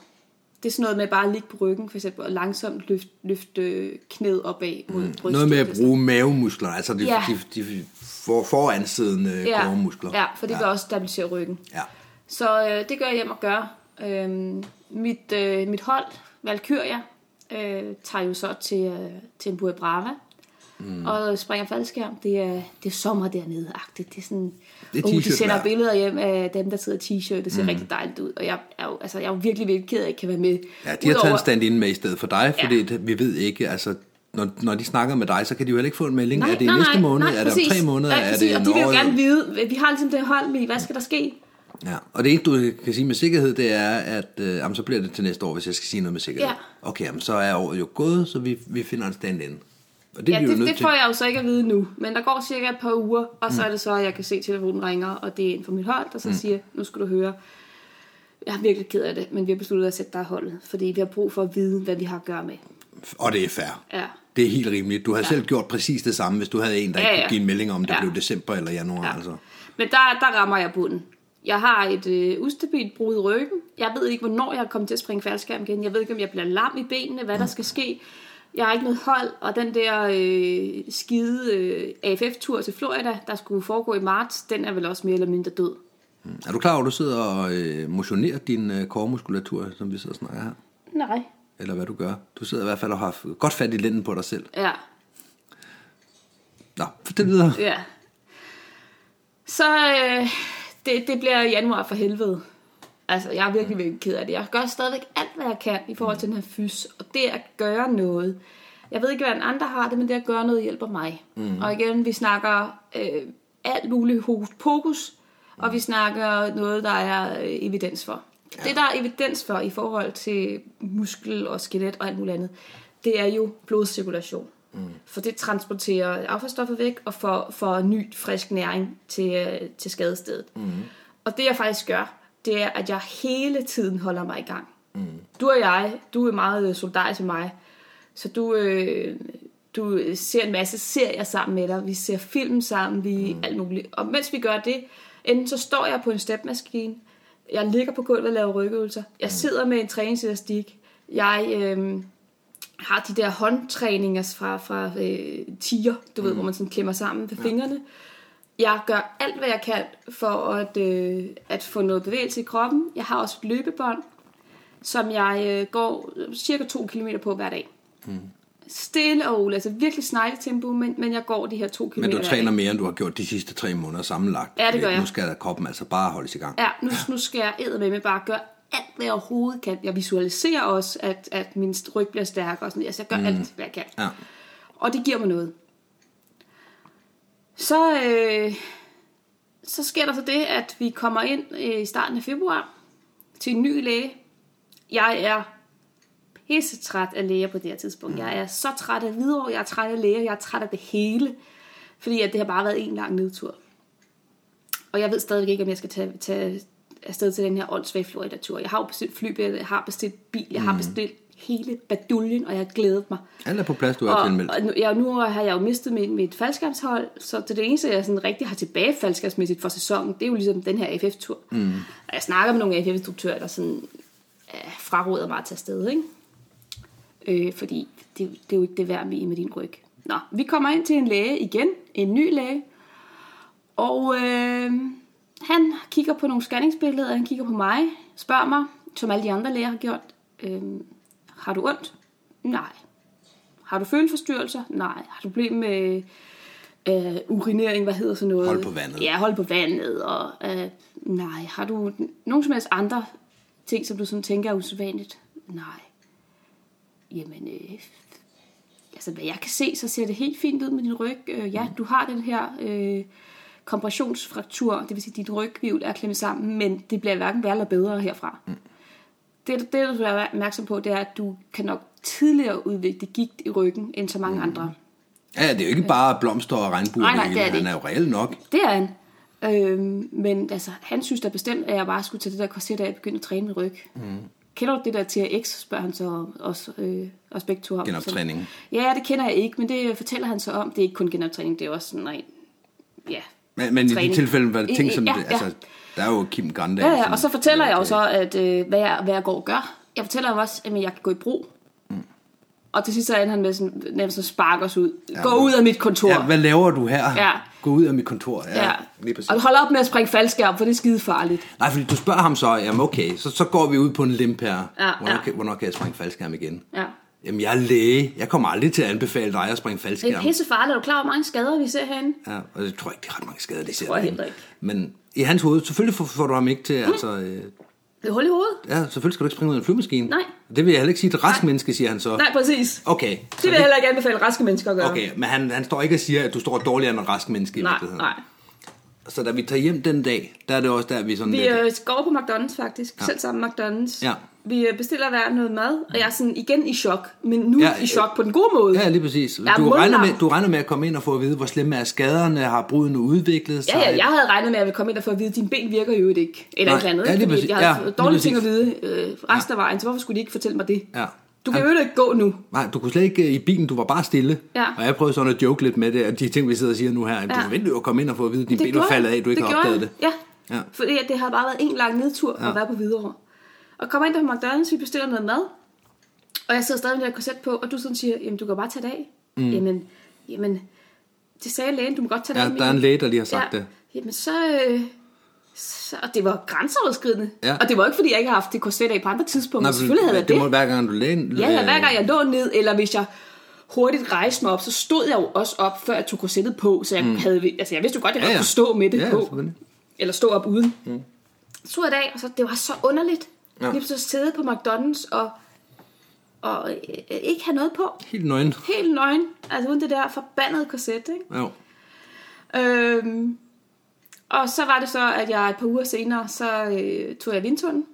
Det er sådan noget med bare at ligge på ryggen, for eksempel, og langsomt løfte løft, øh, knæet opad mod brystet. Noget med at bruge mavemuskler, altså de, Ja. de, de for, foransidende ja. muskler. Ja, for det kan også stabilisere ryggen. Ja. Så øh, det gør jeg hjem og gør. Øhm, mit, øh, mit hold, Valkyria, øh, tager jo så til, øh, til en Brava. Mm. Og springer faldskærm. Det er, det er sommer dernede -agtigt. Det er sådan, Det er oh, de sender vejr. billeder hjem af dem, der sidder i t-shirt. Det ser mm. rigtig dejligt ud. Og jeg er jo, altså, jeg er jo virkelig, virkelig ked af, at jeg ikke kan være med. Ja, de har taget Udover- en stand ind med i stedet for dig, fordi Ja. vi ved ikke, altså, når, når de snakker med dig, så kan de jo heller ikke få en melding. Nej, er det i nej, næste nej, måned? nej, er det om tre måneder? Nej, er præcis, det og de vil jo gerne vide, vi har ligesom det hold med, hvad skal der ske? Ja, og det eneste, du kan sige med sikkerhed, det er, at øh, jamen, så bliver det til næste år, hvis jeg skal sige noget med sikkerhed. Ja. Okay, jamen, så er året jo gået, så vi, vi finder en stand ind. Og det Ja, det, det får jeg jo så ikke at vide nu. Men der går cirka et par uger, og så er det så, at jeg kan se, at telefonen ringer, og det er en fra mit hold, der så mm. siger, nu skal du høre, jeg er virkelig ked af det, men vi har besluttet at sætte dig holdet, fordi vi har brug for at vide, hvad vi har at gøre med. Og det er fair. Ja. Det er helt rimeligt. Du har ja. selv gjort præcis det samme, hvis du havde en, der Ja, ikke kunne give en melding om, det Ja. blev december eller januar. Ja. Altså. Men der, der rammer jeg bunden. Jeg har et øh, ustabilt brud i ryggen. Jeg ved ikke, hvornår jeg kommer til at springe faldskærm igen. Jeg ved ikke, om jeg bliver lam i benene, hvad der skal ske. Jeg har ikke noget hold, og den der øh, skide øh, AFF-tur til Florida, der skulle foregå i marts, den er vel også mere eller mindre død. Er du klar over, at du sidder og øh, motionerer din øh, koremuskulatur, som vi sidder og snakker her? Nej. Eller hvad du gør? Du sidder i hvert fald og har godt fat i lænden på dig selv. Ja, Nå, fortæl videre. ja. Så øh, det, det bliver januar for helvede. Altså, jeg er virkelig, virkelig ked af det. Jeg gør stadigvæk alt, hvad jeg kan i forhold til den her fys. Det at gøre noget. Jeg ved ikke, hvordan andre har det, men det at gøre noget hjælper mig. Mm. Og igen, vi snakker øh, alt muligt hokus pokus. Og vi snakker noget, der er øh, evidens for. Ja. Det, der er evidens for i forhold til muskel og skelet og alt muligt andet, det er jo blodcirkulation. Mm. For det transporterer affaldsstoffer væk og får, får ny, frisk næring til, øh, til skadestedet. Mm. Og det jeg faktisk gør, det er, at jeg hele tiden holder mig i gang. Mm. Du og jeg, du er meget øh, solidarisk med mig, så du, øh, du ser en masse serier sammen med dig, vi ser film sammen, vi mm. alt muligt. Og mens vi gør det, enten så står jeg på en stepmaskine, jeg ligger på gulvet og laver rygøvelser, jeg sidder med en træningselastik, jeg øh, har de der håndtræninger fra, fra øh, tiger, du mm. ved, hvor man sådan klemmer sammen ved ja. fingrene. Jeg gør alt, hvad jeg kan for at, øh, at få noget bevægelse i kroppen. Jeg har også et løbebånd, som jeg øh, går cirka 2 km på hver dag. Mm. Stille og roligt, altså virkelig snegletempo, men, men jeg går de her 2 km Men du træner mere, end du har gjort de sidste tre måneder sammenlagt. Ja, det gør jeg. Nu skal der kroppen altså bare holdes i gang. Ja, nu, nu skal jeg æde med med bare gøre alt, hvad jeg overhovedet kan. Jeg visualiserer også, at, at min ryg bliver stærkere. Og sådan. Altså, jeg gør mm. alt, hvad jeg kan. Ja. Og det giver mig noget. Så, øh, så sker der så det, at vi kommer ind øh, i starten af februar til en ny læge. Jeg er pisse træt af læger på det her tidspunkt. Jeg er så træt af videre, jeg er træt af læger, jeg er træt af det hele. Fordi at det har bare været en lang nedtur. Og jeg ved stadig ikke, om jeg skal tage, tage afsted til den her åndssvage Florida-tur. Jeg har jo bestilt flybillet, jeg har bestilt bil, jeg har bestilt hele baduljen, og jeg har glædet mig. Alt er på plads, du har Og, tilmeldt. og nu, ja, nu har jeg jo mistet mit, mit faldskabshold, så det, det eneste, jeg sådan rigtig har tilbage faldskabsmæssigt for sæsonen, det er jo ligesom den her AFF-tur. Mm. Og jeg snakker med nogle AFF-instruktører, der sådan fraråder mig at tage afsted, ikke? Øh, fordi det, det er jo ikke det værd med, med din ryg. Nå, vi kommer ind til en læge igen, en ny læge, og øh, han kigger på nogle scanningsbilleder, han kigger på mig, spørger mig, som alle de andre læger har gjort, øhm, har du ondt? Nej. Har du føleforstyrrelser? Nej. Har du problemer med øh, urinering, hvad hedder sådan noget? Hold på vandet. Ja, hold på vandet. Og, øh, nej. Har du nogen som helst andre ting, som du sådan tænker er usædvanligt? Nej. Jamen, øh, altså hvad jeg kan se, så ser det helt fint ud med din ryg. Øh, ja, du har den her øh, kompressionsfraktur, det vil sige, at dit rygvivl er klemmet sammen, men det bliver hverken værre eller bedre herfra. Mm. Det, det, du skal være opmærksom på, det er, at du kan nok tidligere udvikle gigt i ryggen, end så mange mm. andre. Ja, det er jo ikke bare blomster og regnbuer. Nej, nej, det er det Han er jo reelt nok. Det er han. Øhm, men altså, han synes da bestemt, at jeg bare skulle tage det der korset af og begynde at træne min ryg. Mm. Kender du det der TRX, spørger han så også, øh, også begge to om. Genoptræning. Ja, det kender jeg ikke, men det fortæller han så om. Det er ikke kun genoptræning, det er også sådan en, ja, Men, men i de tilfælde var det ting som... Ja, det, ja. altså, der er jo Kim Grande. Ja, ja, og så fortæller jeg jo så, at, øh, hvad, jeg, hvad jeg går og gør. Jeg fortæller jo også, at jeg kan gå i brug. Mm. Og til sidst så ender han med sådan, nærmest at sparke os ud. Gå ud af mit kontor. Ja, hvad laver du her? Ja. Gå ud af mit kontor. Ja, Ja. Lige præcis. Og hold op med at springe faldskærm, for det er skide farligt. Nej, fordi du spørger ham så, jamen okay, så, så går vi ud på en limp her. Ja, hvornår, ja. Kan, hvornår kan jeg springe faldskærm igen? Ja. Jamen, jeg er læge. Jeg kommer aldrig til at anbefale dig at springe Det er faldskærm. pisse farligt. Er du klar over, hvor mange skader vi ser herinde? Ja, og det tror jeg ikke, det er ret mange skader, det ser tror jeg heller ikke. Men i hans hoved, selvfølgelig får, får du ham ikke til, altså... Øh, Det er hul i hovedet. ja, selvfølgelig skal du ikke springe ud af en flyvemaskine. Nej. Det vil jeg heller ikke sige til et rask menneske, siger han så. Nej, præcis. Okay. Det vil jeg heller ikke anbefale raske mennesker at gøre. Okay, men han, han står ikke og siger, at du står dårligere end en rask menneske i Nej, nej. Så da vi tager hjem den dag, der er det også der, vi sådan Vi lidt... øh, går på McDonald's faktisk. Ja. Selv sammen McDonald's. Ja. Vi øh, bestiller hver noget mad, og jeg er sådan igen i chok. Men nu Ja, ja, i chok på den gode måde. Ja, lige præcis. Du regner, med, du regner med at komme ind og få at vide, hvor slemme er skaderne, har brudene udviklet sig? Ja, ja, jeg havde regnet med, at komme ind og få at vide, at dine ben virker jo ikke. Eller Nej, et eller andet. ja, lige præcis. jeg havde Ja, dårlige ting at vide øh, resten af vejen, så hvorfor skulle de ikke fortælle mig det? Ja. Du kan jo ikke gå nu. Nej, du kunne slet ikke øh, i bilen, du var bare stille. Ja. Og jeg prøvede sådan at joke lidt med det, at de ting, vi sidder og siger nu her, at du Ja. forventer jo at komme ind og få at vide, at dine ben var faldet af, du ikke har gjorde opdaget det. jeg. Ja. Ja. Fordi det havde bare været en lang nedtur ja. at være på Hvidovre. Og kommer ind på McDonald's, vi bestiller noget mad. Og jeg sidder stadig med det her korset på, og du sådan siger, jamen du kan bare tage det af. Mm. Jamen, jamen, det sagde lægen, du må godt tage det Ja, af. der er en Mille." læge, der lige har sagt ja. det. Jamen så, øh, så, det var grænseoverskridende. Ja. Og det var ikke, fordi jeg ikke har haft det korset af på andre tidspunkter. Nej, Selvfølgelig havde jeg det det. må hver gang, du lægen. Ja, ja, hver gang jeg lå ned, eller hvis jeg hurtigt rejste mig op, så stod jeg jo også op, før jeg tog korsettet på, så jeg mm. havde, altså jeg vidste jo godt, at jeg Ja, ja, kunne stå med det Ja, på, eller stå op uden. Mm. Så jeg af, og så, det var så underligt, ja. lige så sidde på McDonald's og, og øh, ikke have noget på, Helt nøgen. helt nøgen, altså uden det der forbandede korset, ikke? Jo. Øhm, og så var det så, at jeg et par uger senere, så øh, tog jeg vindtunnel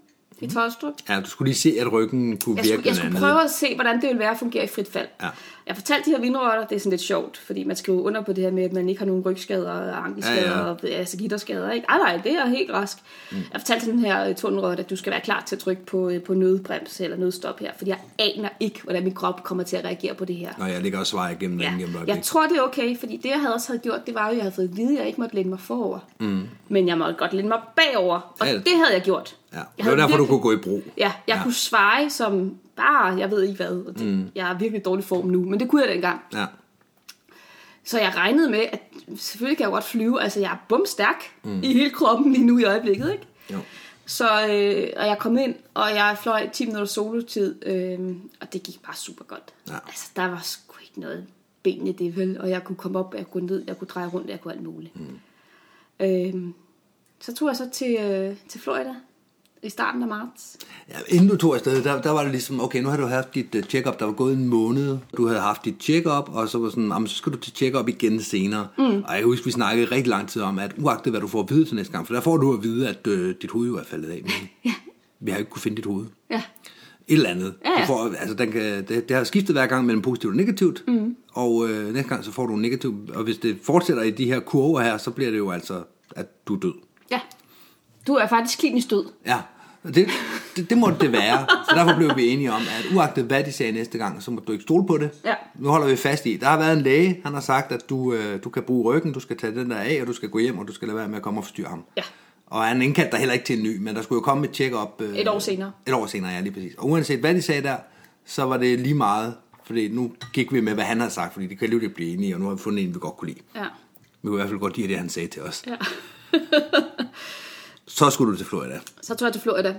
i Tolstrup. Ja, du skulle lige se, at ryggen kunne Jeg virke skulle, jeg skulle andet. prøve at se, hvordan det ville være at fungere i frit fald. Ja. Jeg fortalte de her vindrøtter, det er sådan lidt sjovt, fordi man skriver under på det her med, at man ikke har nogen rygskader og ankelskader Ja, ja, og altså gitterskader. Ikke? Ej, nej, det er helt rask. Mm. Jeg fortalte den her tunnelrødt, at du skal være klar til at trykke på, øh, på nødbrems eller nødstop her, fordi jeg aner ikke, hvordan min krop kommer til at reagere på det her. Nå, jeg ligger og svarer igennem Ja, gennem jeg tror, det er okay, fordi det, jeg havde også havde gjort, det var jo, at jeg havde fået at vide, at jeg ikke måtte læne mig forover. Mm. Men jeg måtte godt læne mig bagover, og Ja. det havde jeg gjort. Ja. Det var derfor, du virkelig- kunne gå i brug. Ja, jeg Ja. kunne sveje som bare, jeg ved ikke hvad. og Det, mm. Jeg er virkelig i dårlig form nu, men det kunne jeg dengang. Ja. Så jeg regnede med, at selvfølgelig kan jeg godt flyve. Altså, jeg er bumstærk mm. i hele kroppen lige nu i øjeblikket, ikke? Jo. Så øh, og jeg kom ind, og jeg fløj 10 minutter solotid, øh, og det gik bare super godt. Ja. Altså, der var sgu ikke noget ben i det, vel? Og jeg kunne komme op, jeg kunne ned, jeg kunne dreje rundt, jeg kunne alt muligt. Mm. Øh, så tog jeg så til, øh, til Florida i starten af marts. Ja, inden du tog afsted, der, der var det ligesom, okay, nu har du haft dit uh, check-up, der var gået en måned. Du havde haft dit check-up, og så var sådan, jamen, så skal du til check-up igen senere. Mm. Og jeg husker, vi snakkede rigtig lang tid om, at uagtet hvad du får at vide til næste gang, for der får du at vide, at uh, dit hoved jo er faldet af. Men [laughs] Ja. vi har ikke kunne finde dit hoved. Ja. Et eller andet. Ja, ja. Du får, altså, den kan, det, det har skiftet hver gang mellem positivt og negativt, mm. og øh, næste gang så får du negativt, og hvis det fortsætter i de her kurver her, så bliver det jo altså, at du er død. Du er faktisk klinisk død. Ja, det, det, det måtte det være. Så derfor blev vi enige om, at uagtet hvad de sagde næste gang, så må du ikke stole på det. Ja. Nu holder vi fast i. Der har været en læge, han har sagt, at du, øh, du kan bruge ryggen, du skal tage den der af, og du skal gå hjem, og du skal lade være med at komme og forstyrre ham. Ja. Og han indkaldte dig heller ikke til en ny, men der skulle jo komme et check-up. Øh, Et år senere. Et år senere, ja, lige præcis. Og uanset hvad de sagde der, så var det lige meget, fordi nu gik vi med, hvad han havde sagt, fordi det kan jo blive enige, og nu har vi fundet en, vi godt kunne lide. Ja. Vi kunne i hvert fald godt lide det, han sagde til os. Ja. [laughs] Så skulle du til Florida. Så tog jeg til Florida.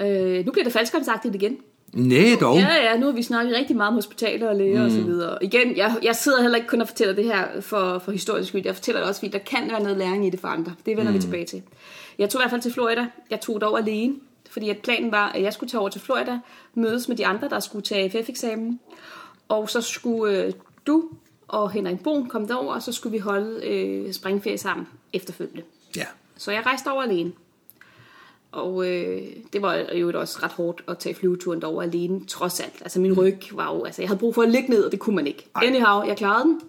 Øh, nu bliver det faldskærmsagtigt igen. Nej dog. Ja, ja, nu har vi snakket rigtig meget om hospitaler og læger mm. og så videre. Igen, jeg, jeg sidder heller ikke kun og fortæller det her for, for historisk skyld. Jeg fortæller det også, fordi der kan være noget læring i det for andre. Det vender mm. vi tilbage til. Jeg tog i hvert fald til Florida. Jeg tog dog alene, fordi at planen var, at jeg skulle tage over til Florida, mødes med de andre, der skulle tage AFF-eksamen. Og så skulle øh, du og Henrik Bohn komme derover, og så skulle vi holde øh, springferie sammen efterfølgende. Ja. Så jeg rejste over alene. Og øh, det var jo også ret hårdt at tage flyveturen derover alene, trods alt. Altså min ryg var jo, altså jeg havde brug for at ligge ned, og det kunne man ikke. Ej. Anyhow, jeg klarede den.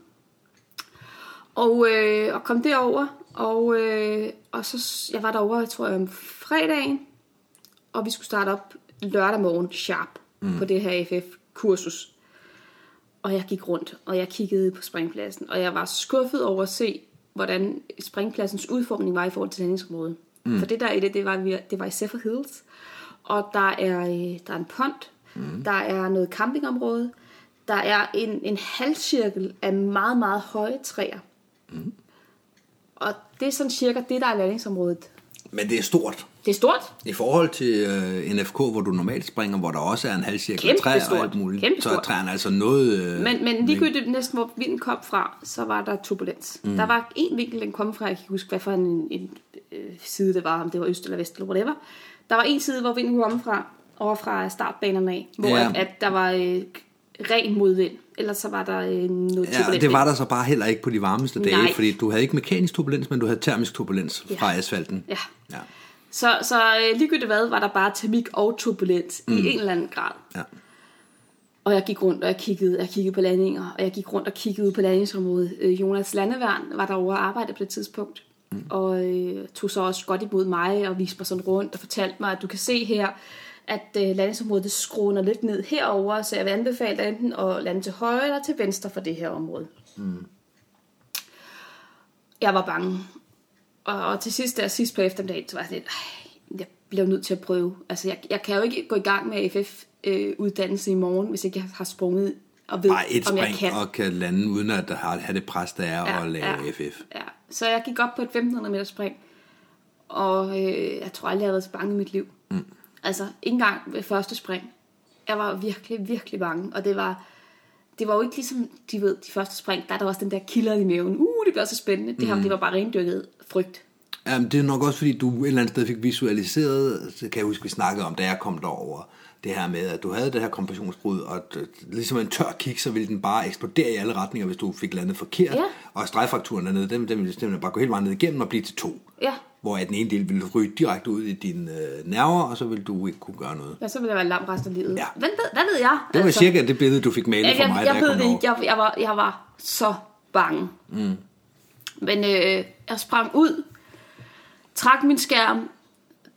Og, øh, og kom derover, og, øh, og så, jeg var derover, tror jeg, om fredagen, og vi skulle starte op lørdag morgen sharp mm. på det her AFF-kursus. Og jeg gik rundt, og jeg kiggede på springpladsen, og jeg var skuffet over at se, hvordan springpladsens udformning var i forhold til landingsområdet. Mm. For det der i det, det var, det var i Zephyr Hills, og der er, øh, der er en pond, mm. der er noget campingområde, der er en, en halvcirkel af meget, meget høje træer. Mm. Og det er sådan cirka det, der er landingsområdet. Men det er stort. Det er stort. I forhold til uh, NFK, hvor du normalt springer, hvor der også er en halv cirkel Kæmpe træ og stort. alt muligt, Kæmpe så er træerne altså noget... Uh, Men, men ligegyldigt næsten, hvor vinden kom fra, så var der turbulens. Mm. Der var en vinkel, den kom fra, jeg kan ikke huske, hvad for en, en øh, side det var, om det var øst eller vest eller whatever. Der var en side, hvor vinden komme fra, over fra startbanerne af, hvor Ja. at, at der var øh, ren modvind. Ellers så var der øh, noget Ja, det var der så bare heller ikke på de varmeste dage, Nej. fordi du havde ikke mekanisk turbulens, men du havde termisk turbulens Ja. fra asfalten. Ja. ja. Så, så øh, ligegyldigt hvad, var der bare termik og turbulens mm. i en eller anden grad. ja. Og jeg gik rundt, og jeg kiggede, jeg kiggede på landinger, og jeg gik rundt og kiggede ud på landingsområdet. Øh, Jonas Landeværn var derovre og arbejdede på det tidspunkt, mm. og øh, tog så også godt imod mig og viste mig sådan rundt og fortalte mig, at du kan se her, at øh, landingsområdet det skråner lidt ned herover, så jeg vil anbefale dig enten at lande til højre eller til venstre for det her område. Mm. Jeg var bange. Og, og til sidst, der sidst på eftermiddagen, så var jeg sådan lidt, "Ej, jeg bliver nødt til at prøve. Altså, jeg, jeg kan jo ikke gå i gang med AFF-uddannelse i morgen, hvis ikke jeg har sprunget og ved, Bare et om jeg kan. og kan lande, uden at have det pres, der er Ja, at lave ja. FF. Ja. Så jeg gik op på et 1500 meter spring, og øh, jeg tror aldrig, jeg har været så bange i mit liv. Mm. Altså, ikke engang ved første spring. Jeg var virkelig, virkelig bange, og det var, det var jo ikke ligesom, de ved, de første spring, der er der også den der kilder i maven. Uh, det bliver så spændende. Det her, Mm. det var bare rendyrket frygt. Jamen, det er nok også, fordi du et eller andet sted fik visualiseret, så kan jeg huske, vi snakkede om, da jeg kom derover, det her med, at du havde det her kompressionsbrud, og at, ligesom en tør kick, så ville den bare eksplodere i alle retninger, hvis du fik landet forkert. Ja. Og stregfrakturen dernede, den, den ville simpelthen bare gå hele vejen ned igennem og blive til to. Ja, Hvor den ene del ville ryge direkte ud i dine øh, nerver, og så ville du ikke kunne gøre noget. ja så ville jeg være lam resten af livet. Ja. Hvad, ved, hvad ved jeg? Det var altså, cirka det billede, du fik malet jeg, for mig, jeg, jeg jeg ikke. Jeg, jeg, var, jeg var så bange. Mm. Men øh, jeg sprang ud, trak min skærm.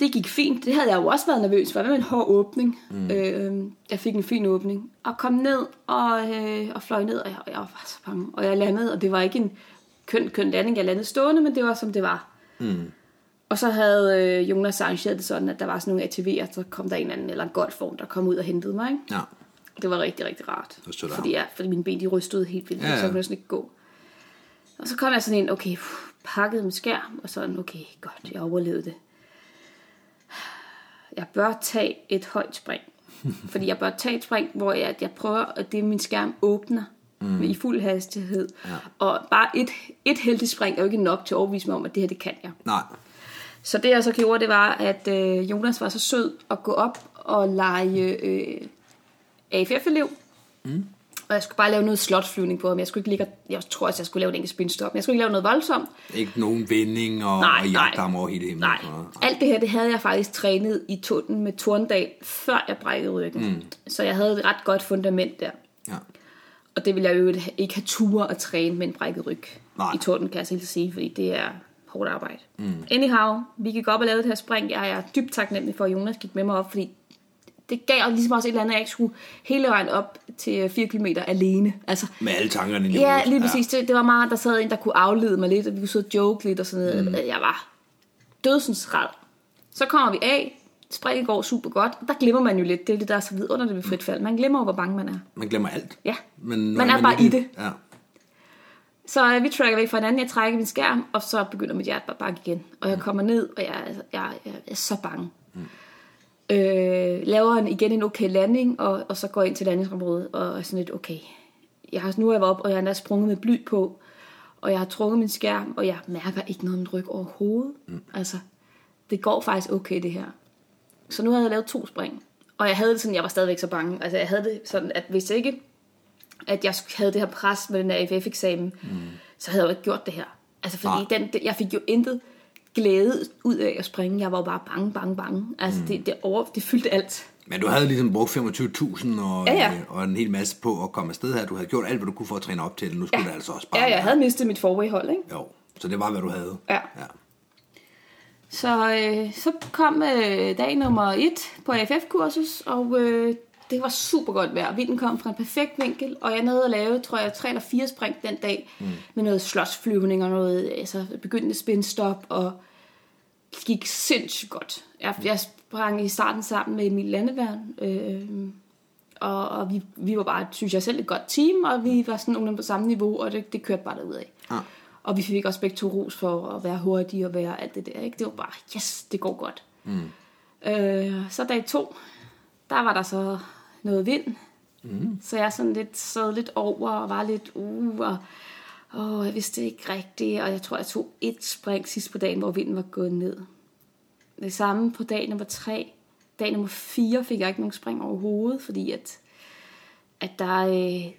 Det gik fint. Det havde jeg jo også været nervøs for. Det var en hård åbning. Mm. Øh, jeg fik en fin åbning. Og kom ned og, øh, og fløj ned, og jeg, jeg var så bange. Og jeg landede, og det var ikke en køn, køn landing. Jeg landede stående, men det var som det var. Mm. Og så havde øh, Jonas arrangeret det sådan, at der var sådan nogle ATV'er, så kom der en anden, eller en golfvogn, der kom ud og hentede mig. Ikke? Ja. Det var rigtig, rigtig rart. af fordi, jeg, fordi mine ben de rystede helt vildt, Ja, ja, ja. ja. så kunne jeg sådan ikke gå. Og så kom jeg sådan ind, okay, puh, pakket med skærm, og sådan, okay, godt, jeg overlevede det. Jeg bør tage et højt spring. [laughs] fordi jeg bør tage et spring, hvor jeg, jeg prøver, at det min skærm åbner mm. i fuld hastighed. Ja. Og bare et, et heldigt spring er jo ikke nok til at overbevise mig om, at det her, det kan jeg. Nej. Så det jeg så gjorde, det var, at øh, Jonas var så sød at gå op og lege øh, AFF-elev. Mm. Og jeg skulle bare lave noget slotflyvning på ham. Jeg skulle ikke ligge, jeg tror også, jeg skulle lave en enkelt spinstop. Men jeg skulle ikke lave noget voldsomt. Ikke nogen vending og, Nej, og nej. jagtdam over hele himlen. Nej, og alt det her, det havde jeg faktisk trænet i tunden med Torndal, før jeg brækkede ryggen. Mm. Så jeg havde et ret godt fundament der. Ja. Og det ville jeg jo ikke have ture at træne med en brækket ryg Nej. i torden, kan jeg selv sige, fordi det er hårdt arbejde. Mm. Anyhow, vi gik op og lavede det her spring. Jeg er dybt taknemmelig for, at Jonas gik med mig op, fordi det gav ligesom også et eller andet, at jeg ikke skulle hele vejen op til 4 km alene. Altså, Med alle tankerne i ja, lige præcis. Det, det var meget, der sad en, der kunne aflede mig lidt, og vi kunne sidde og joke lidt og sådan noget. Mm. Jeg var dødsens ræd. Så kommer vi af. Springet går super godt. Der glemmer man jo lidt. Det er det, der er så vidunderligt ved frit fald. Man glemmer jo, hvor bange man er. Man glemmer alt. Ja, Men man er bare i det. Ja. Så øh, vi tracker væk fra hinanden, jeg trækker min skærm, og så begynder mit hjerte bare at banke igen. Og jeg kommer ned, og jeg, jeg, jeg, jeg er så bange. Mm. Øh, laver en, igen en okay landing, og, og så går jeg ind til landingsområdet, og er sådan lidt, okay, jeg har, nu er jeg op, og jeg er endda sprunget med bly på, og jeg har trukket min skærm, og jeg mærker ikke noget ryg overhovedet. Mm. Altså, det går faktisk okay, det her. Så nu havde jeg lavet to spring, og jeg havde det sådan, jeg var stadigvæk så bange. Altså, jeg havde det sådan, at hvis ikke, at jeg havde det her pres med den der AFF-eksamen, mm. så havde jeg jo ikke gjort det her. Altså, fordi den, den, jeg fik jo intet glæde ud af at springe. Jeg var jo bare bange, bange, bange. Altså, mm. det, det, over, det fyldte alt. Men du havde ligesom brugt 25.000 og, Ja, ja. øh, og en hel masse på at komme afsted her. Du havde gjort alt, hvad du kunne for at træne op til det. Nu skulle ja. det altså også bare Ja, jeg havde mistet mit forway-hold, ikke? Jo, så det var, hvad du havde. Ja. ja. Så, øh, så kom øh, dag nummer et på AFF-kursus, og øh, det var super godt vejr. Vinden kom fra en perfekt vinkel, og jeg nåede at lave, tror jeg, tre eller fire spring den dag, mm. med noget slåsflyvning og noget altså, begyndende spin-stop, og det gik sindssygt godt. Jeg, jeg sprang i starten sammen med Emil Landeværn, øh, og, og vi, vi var bare, synes jeg selv, et godt team, og vi var sådan nogenlunde på samme niveau, og det, det kørte bare derudad. Ja. Og vi fik også begge to ros for at være hurtige og være alt det der. Ikke? Det var bare, yes, det går godt. Mm. Øh, så dag to, der var der så noget vind. Mm. Så jeg sådan lidt sad lidt over og var lidt, uh, og åh, jeg vidste ikke rigtigt. Og jeg tror, jeg tog et spring sidst på dagen, hvor vinden var gået ned. Det samme på dag nummer tre. Dag nummer fire fik jeg ikke nogen spring overhovedet, fordi at, at der, øh,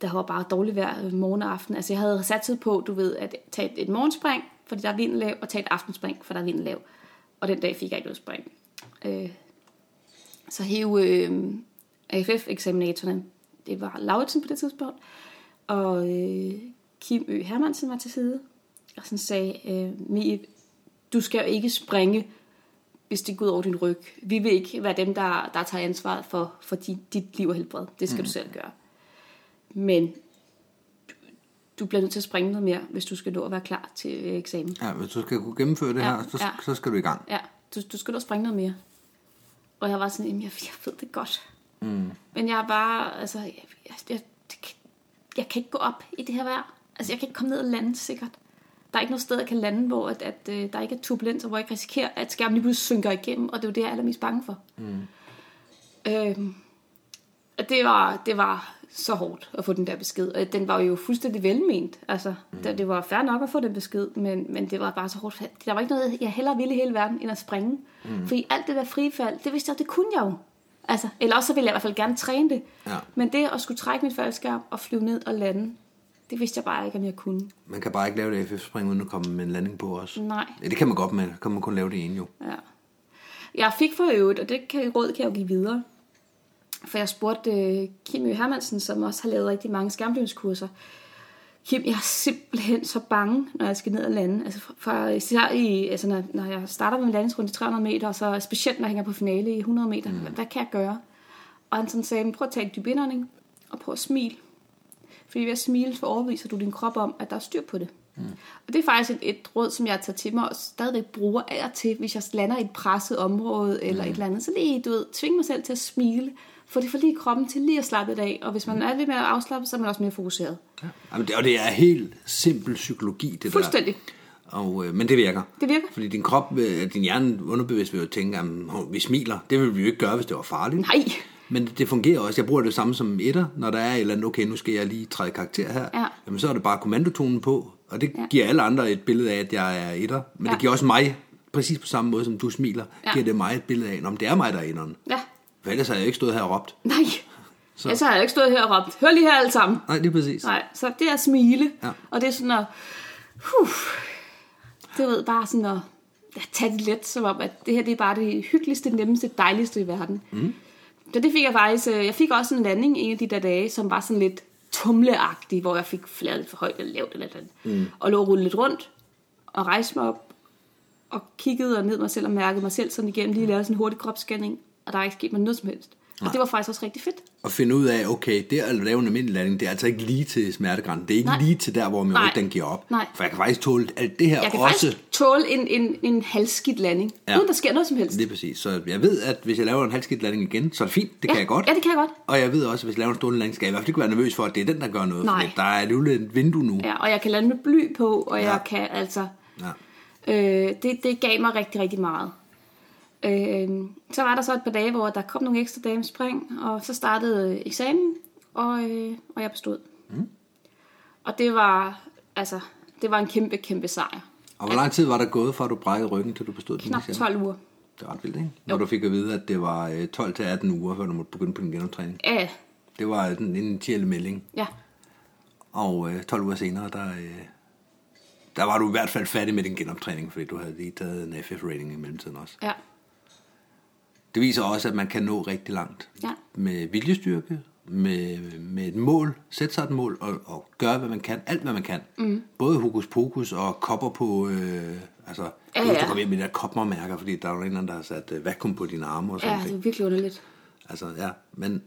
der var bare dårligt vejr morgen og aften. Altså jeg havde satset på, du ved, at tage et, et morgenspring, fordi der er vinden lav, og tage et aftenspring, for der er vinden lav. Og den dag fik jeg ikke noget spring. Øh, så hæv øh, AFF-eksaminatorerne, det var Lauritsen på det tidspunkt, og øh, Kim Ø. Hermansen var til side, og sådan sagde, øh, Mie, du skal jo ikke springe, hvis det går ud over din ryg. Vi vil ikke være dem, der, der tager ansvaret for, for dit, dit liv og helbred. Det skal mm. du selv gøre. Men du, bliver nødt til at springe noget mere, hvis du skal nå at være klar til øh, eksamen. ja, hvis du skal kunne gennemføre det Ja, her, så, ja. så skal du i gang. Ja, du, du skal da springe noget mere. Og jeg var sådan, jamen, jeg, jeg ved det godt. Mm. Men jeg er bare, altså, jeg, jeg, jeg, jeg kan ikke gå op i det her vejr. Altså, jeg kan ikke komme ned og lande sikkert. Der er ikke noget sted, jeg kan lande, hvor at, at, øh, der ikke er turbulens, og hvor jeg ikke risikerer, at skærmen lige pludselig synker igennem, og det er jo det, jeg er allermest bange for. Mm. Øhm, og det var, det var så hårdt at få den der besked. Og den var jo fuldstændig velment. Altså, mm. det, det var fair nok at få den besked, men, men det var bare så hårdt. Der var ikke noget, jeg hellere ville i hele verden, end at springe. Mm. Fordi alt det der frifald, det vidste jeg, det kunne jeg jo. Altså, eller også så ville jeg i hvert fald gerne træne det. Ja. Men det at skulle trække mit faldskærm og flyve ned og lande, det vidste jeg bare ikke, om jeg kunne. Man kan bare ikke lave det FF-spring, uden at komme med en landing på os. Nej. Ja, det kan man godt, men kan man kun lave det ene jo. Ja. Jeg fik for øvrigt, og det kan, råd kan jeg jo give videre, for jeg spurgte øh, Kim Ø. Hermansen, som også har lavet rigtig mange skærmflyvningskurser. Kim, jeg er simpelthen så bange, når jeg skal ned og lande. Altså for, for især i, altså når, når jeg starter med en landingsrunde i 300 meter, og så specielt når jeg hænger på finale i 100 meter, mm. hvad, hvad kan jeg gøre? Og han sådan sagde, "Men prøv at tage en dyb indånding, og prøv at smile. Fordi ved at smile, så overviser du din krop om, at der er styr på det. Mm. Og det er faktisk et, et råd, som jeg tager til mig og stadigvæk bruger af og til, hvis jeg lander i et presset område eller et eller andet. Så lige, du ved, tvinge mig selv til at smile, for det får lige kroppen til lige at slappe af. Og hvis man er lidt mere afslappet, så er man også mere fokuseret. Ja. Jamen, det, og det er helt simpel psykologi, det Fuldstændig. der. Og, øh, men det virker. Det virker. Fordi din krop, øh, din hjerne underbevidst vil jo tænke, at vi smiler. Det ville vi jo ikke gøre, hvis det var farligt. Nej. Men det, det fungerer også. Jeg bruger det samme som etter, når der er et eller andet, okay, nu skal jeg lige træde karakter her. Ja. Jamen, så er det bare kommandotonen på, og det Ja. giver alle andre et billede af, at jeg er etter. Men Ja. det giver også mig, præcis på samme måde som du smiler, Ja. giver det mig et billede af, om det er mig, der er etteren. Ja. For ellers har jeg ikke stået her og råbt. Nej. Så. Ellers har jeg ikke stået her og råbt, hør lige her alle sammen. Nej, lige præcis. Nej, så det er at smile. Ja. Og det er sådan at, huh, det ved bare sådan at ja, tage det let, som om, at det her det er bare det hyggeligste, nemmeste, dejligste i verden. Mm. Så det fik jeg faktisk, øh, jeg fik også en landing en af de der dage, som var sådan lidt tumleagtig, hvor jeg fik fladet for højt eller lavt eller noget. Mm. Og lå og rullede lidt rundt, og rejste mig op, og kiggede og ned mig selv og mærkede mig selv sådan igennem, lige lavede sådan en hurtig kropsscanning, og der er ikke sket mig noget som helst. Og det var faktisk også rigtig fedt. Og finde ud af, okay, det at lave en almindelig landing, det er altså ikke lige til smertegrænsen. Det er ikke Nej. lige til der, hvor min ryg den giver op. Nej. For jeg kan faktisk tåle alt det her Jeg kan også. faktisk tåle en, en, en halvskidt landing, Ja. uden der sker noget som helst. Det er præcis. Så jeg ved, at hvis jeg laver en halvskidt landing igen, så er det fint. Det ja. kan jeg godt. Ja, det kan jeg godt. Og jeg ved også, at hvis jeg laver en stående landing, skal jeg i hvert fald ikke være nervøs for, at det er den, der gør noget. Nej. For der er et vindue nu. Ja, og jeg kan lande med bly på, og Ja. jeg kan altså... Ja. Øh, det, det gav mig rigtig, rigtig meget. Øh, så var der så et par dage, hvor der kom nogle ekstra dage med spring, og så startede eksamen, og, øh, og jeg bestod. Mm. Og det var, altså, det var en kæmpe, kæmpe sejr. Og hvor lang tid var der gået, fra du brækkede ryggen, til du bestod din eksamen? 12 uger. Det er ret vildt, ikke? Når du fik at vide, at det var øh, 12-18 uger, før du måtte begynde på din genoptræning. Ja, Det var en, tielig melding. ja. Og øh, 12 uger senere, der, øh, der var du i hvert fald færdig med din genoptræning, fordi du havde lige taget en FF-rating i mellemtiden også. ja. Det viser også, at man kan nå rigtig langt. Ja. Med viljestyrke, med, med et mål, sætte sig et mål og, og gøre, hvad man kan. Alt, hvad man kan. Mm. Både hokus pokus og kopper på... Øh, altså, Ja, ja. Du kommer hjem med de der koppermærker, fordi der er jo en anden, der har sat øh, vakuum på dine arme og sådan Ja, noget. det var virkelig underligt. Altså, ja. Men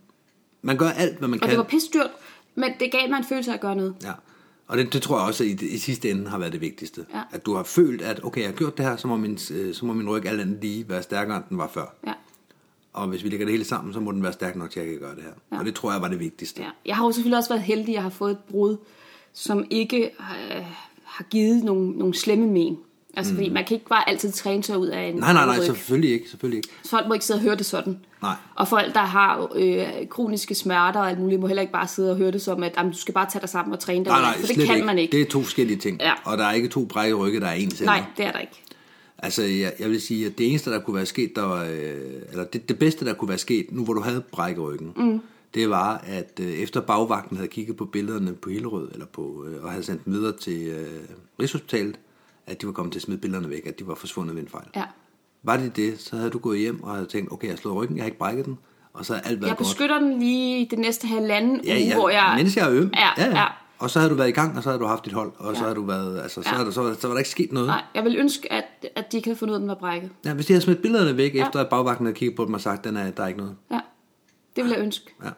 man gør alt, hvad man Og kan. det var pisse dyrt, men det gav mig en følelse af at gøre noget. Ja. Og det, det tror jeg også, at i, i sidste ende har været det vigtigste. Ja. At du har følt, at okay, jeg har gjort det her, så må min, øh, så må min ryg alt andet lige være stærkere, end den var før. Ja. Og hvis vi lægger det hele sammen, så må den være stærk nok til, at jeg kan gøre det her. Ja. Og det tror jeg var det vigtigste. Ja. Jeg har jo selvfølgelig også været heldig, at jeg har fået et brud, som ikke øh, har givet nogle, nogle slemme men. Altså, mm. fordi man kan ikke bare altid træne sig ud af en Nej, nej, nej, selvfølgelig ikke, selvfølgelig ikke. Så folk må ikke sidde og høre det sådan. Nej. Og folk, der har øh, kroniske smerter og alt muligt, må heller ikke bare sidde og høre det som, at jamen, du skal bare tage dig sammen og træne dig. Nej, nej, for det kan ikke. man ikke. Det er to forskellige ting. Ja. Og der er ikke to brække rygge, der er ens Nej, det er der ikke. Altså, jeg, jeg vil sige, at det eneste, der kunne være sket, der var, øh, eller det, det bedste, der kunne være sket, nu hvor du havde brækket ryggen, mm. det var, at øh, efter bagvagten havde kigget på billederne på Hillerød, eller på, øh, og havde sendt dem videre til øh, Rigshospitalet, at de var kommet til at smide billederne væk, at de var forsvundet ved en fejl. Ja. Var det det, så havde du gået hjem og havde tænkt, okay, jeg har slået ryggen, jeg har ikke brækket den, og så er alt været Jeg godt. beskytter den lige det næste halvanden Ja, uge, ja, hvor jeg... mens jeg er øm. Ja, ja. Og så havde du været i gang, og så havde du haft dit hold, og så Ja. havde du været, altså, så, Ja. havde der, så, så var der ikke sket noget. Nej, jeg vil ønske, at, at de ikke havde fundet ud af, at den var brækket. Ja, hvis de havde smidt billederne væk, Ja. efter at bagvagten havde kigget på dem og sagt, den er, der er ikke noget. Ja, det vil jeg ønske. Ja.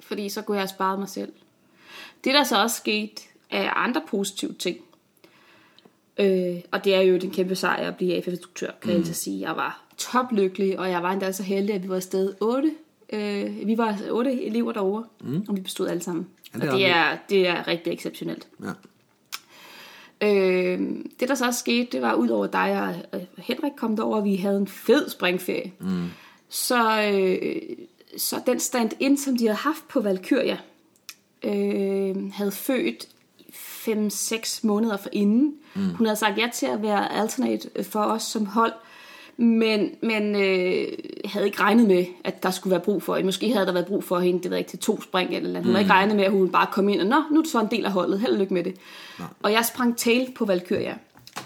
Fordi så kunne jeg have sparet mig selv. Det, der så også skete, er andre positive ting. Øh, og det er jo den kæmpe sejr at blive AFF-instruktør, kan mm. jeg altså sige. Jeg var toplykkelig, og jeg var endda så heldig, at vi var afsted otte. Øh, vi var otte elever derovre, mm. og vi bestod alle sammen. Ja, det er og det er, det er rigtig exceptionelt. Ja. Øh, det, der så også skete, det var ud over dig og Henrik kom derover, og vi havde en fed springferie. Mm. Så, øh, så den stand-in, som de havde haft på Valkyria, øh, havde født 5-6 måneder for inden. Mm. Hun havde sagt ja til at være alternate for os som hold, men, men øh, havde ikke regnet med, at der skulle være brug for hende. Måske havde der været brug for hende, det ved jeg ikke, til to spring eller noget. Hun havde ikke regnet med, at hun bare kom ind og, nå, nu er du så en del af holdet, held og lykke med det. Ja. Og jeg sprang tail på Valkyria.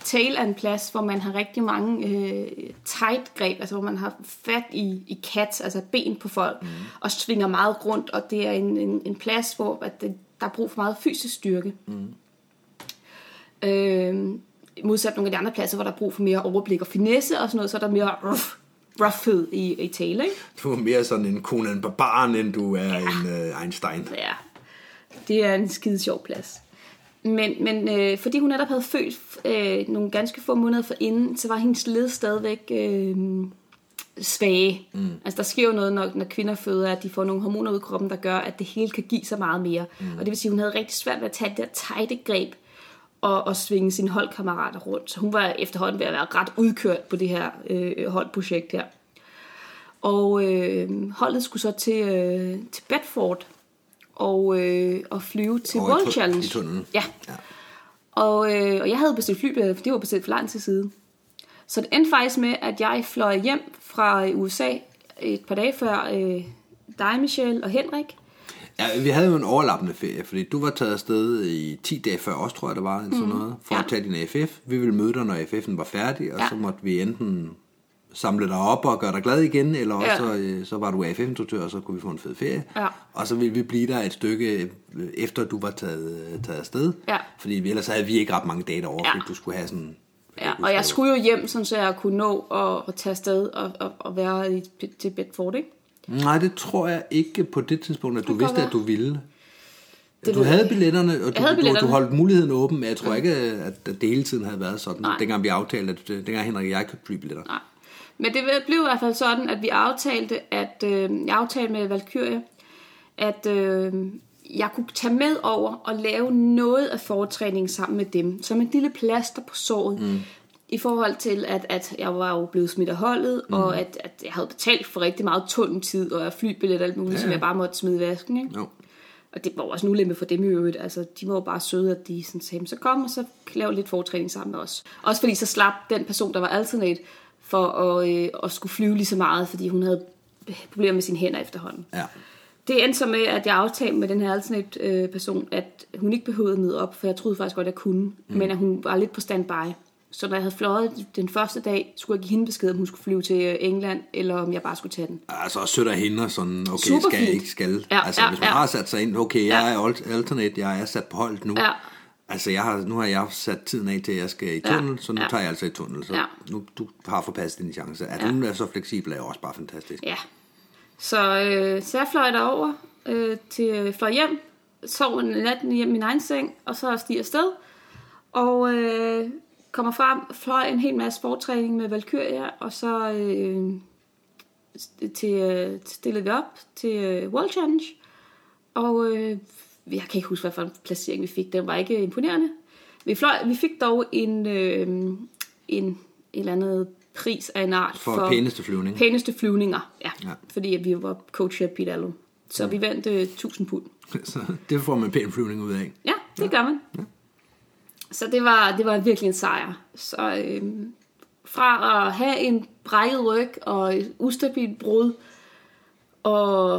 Tail er en plads, hvor man har rigtig mange øh, tight greb, altså hvor man har fat i, i kat, altså ben på folk, mm. og svinger meget rundt, og det er en, en, en plads, hvor at det, der er brug for meget fysisk styrke. Mm. Øh, modsat nogle af de andre pladser, hvor der er brug for mere overblik og finesse og sådan noget, så er der mere rough, roughhed i, i tail, ikke? Du er mere sådan en Conan Barbaren, end du er ja. en uh, Einstein. Ja, det er en skide sjov plads. Men, men øh, fordi hun netop havde født øh, nogle ganske få måneder for inden, så var hendes led stadigvæk øh, svage. Mm. Altså der sker jo noget, når, når kvinder føder, at de får nogle hormoner ud i kroppen, der gør, at det hele kan give sig meget mere. Mm. Og det vil sige, at hun havde rigtig svært ved at tage det der tejte greb og, og svinge sine holdkammerater rundt. Så hun var efterhånden ved at være ret udkørt på det her øh, holdprojekt her. Og øh, holdet skulle så til, øh, til Bedford og, øh, og flyve til Over World Challenge. i tunnelen. Ja. Ja. Og, øh, og jeg havde bestilt flybilletter, for det var bestilt for lang tid siden. Så det endte faktisk med, at jeg fløj hjem fra USA et par dage før øh, dig, Michelle og Henrik. Ja, vi havde jo en overlappende ferie, fordi du var taget afsted i 10 dage før os, tror jeg, det var, mm. sådan noget, for Ja. at tage din AFF. Vi ville møde dig, når AFF'en var færdig, og Ja. så måtte vi enten samle dig op og gøre dig glad igen, eller Ja. også øh, så var du AFF-instruktør, og så kunne vi få en fed ferie. Ja. Og så ville vi blive der et stykke øh, efter du var taget, øh, taget afsted. Ja. Fordi ellers havde vi ikke ret mange dage derovre, Ja. fordi du skulle have sådan... Ja, og jeg skulle jo hjem, sådan, så jeg kunne nå at, at tage afsted og, og, og være i, til Bedford, ikke? Nej, det tror jeg ikke på det tidspunkt, at du vidste, at du ville. Det du havde billetterne, og du, havde du, du billetterne. holdt muligheden åben, men jeg tror ikke, at det hele tiden havde været sådan. Nej. Dengang vi aftalte, at dengang Henrik og jeg købte flybilletter. Nej. Men det blev i hvert fald sådan, at vi aftalte, at øh, jeg aftalte med Valkyrie, at øh, jeg kunne tage med over og lave noget af foretræningen sammen med dem, som en lille plaster på såret. Mm. I forhold til, at, at jeg var jo blevet smidt af holdet, mm. og at, at jeg havde betalt for rigtig meget tunneltid og flybillet og alt muligt, ja. som jeg bare måtte smide i vasken. Ikke? Jo. Og det var også en ulempe for dem i øvrigt. Altså, de var jo bare søde, at de sådan sagde, så kom og så lav lidt fortræning sammen med os. Også fordi så slap den person, der var alternate, for at, øh, at skulle flyve lige så meget, fordi hun havde problemer med sine hænder efterhånden. Ja. Det endte så med, at jeg aftalte med den her alternate øh, person, at hun ikke behøvede at møde op, for jeg troede faktisk godt, at jeg kunne, mm. men at hun var lidt på standby. Så når jeg havde fløjet den første dag, skulle jeg give hende besked, om hun skulle flyve til øh, England, eller om jeg bare skulle tage den. Altså også sødt af hende, sådan, okay, Super skal jeg ikke, skal. Ja, altså, ja, hvis man ja. har sat sig ind, okay, jeg er alt- alternate, jeg er sat på holdet nu. Ja. Altså, jeg har, nu har jeg sat tiden af til, at jeg skal i Ja, tunnel, så nu ja. tager jeg altså i tunnel. Så Ja. nu, du har forpasset din chance. At Ja. hun er så fleksibel, er jo også bare fantastisk. Ja. Så, øh, så jeg fløj derover øh, til fløj hjem, sov en nat i min egen seng, og så stiger afsted. Og øh, kommer frem, fløj en hel masse sporttræning med Valkyria, og så øh, til, øh, stillede vi op til øh, World Challenge. Og øh, jeg kan ikke huske, hvad for en placering vi fik. Den var ikke imponerende. Vi, fløj, vi fik dog en, øh, en, en eller andet pris af en art For pæneste flyvning. Pæneste flyvninger, ja. Ja. ja. Fordi at vi var coach af Pete Allo. Så vi vandt øh, 1000 pund. [laughs] Så det får man pæn flyvning ud af. Ja, det gør man. Så det var, det var virkelig en sejr. Så øhm, fra at have en brækket ryg og et ustabilt brud, og,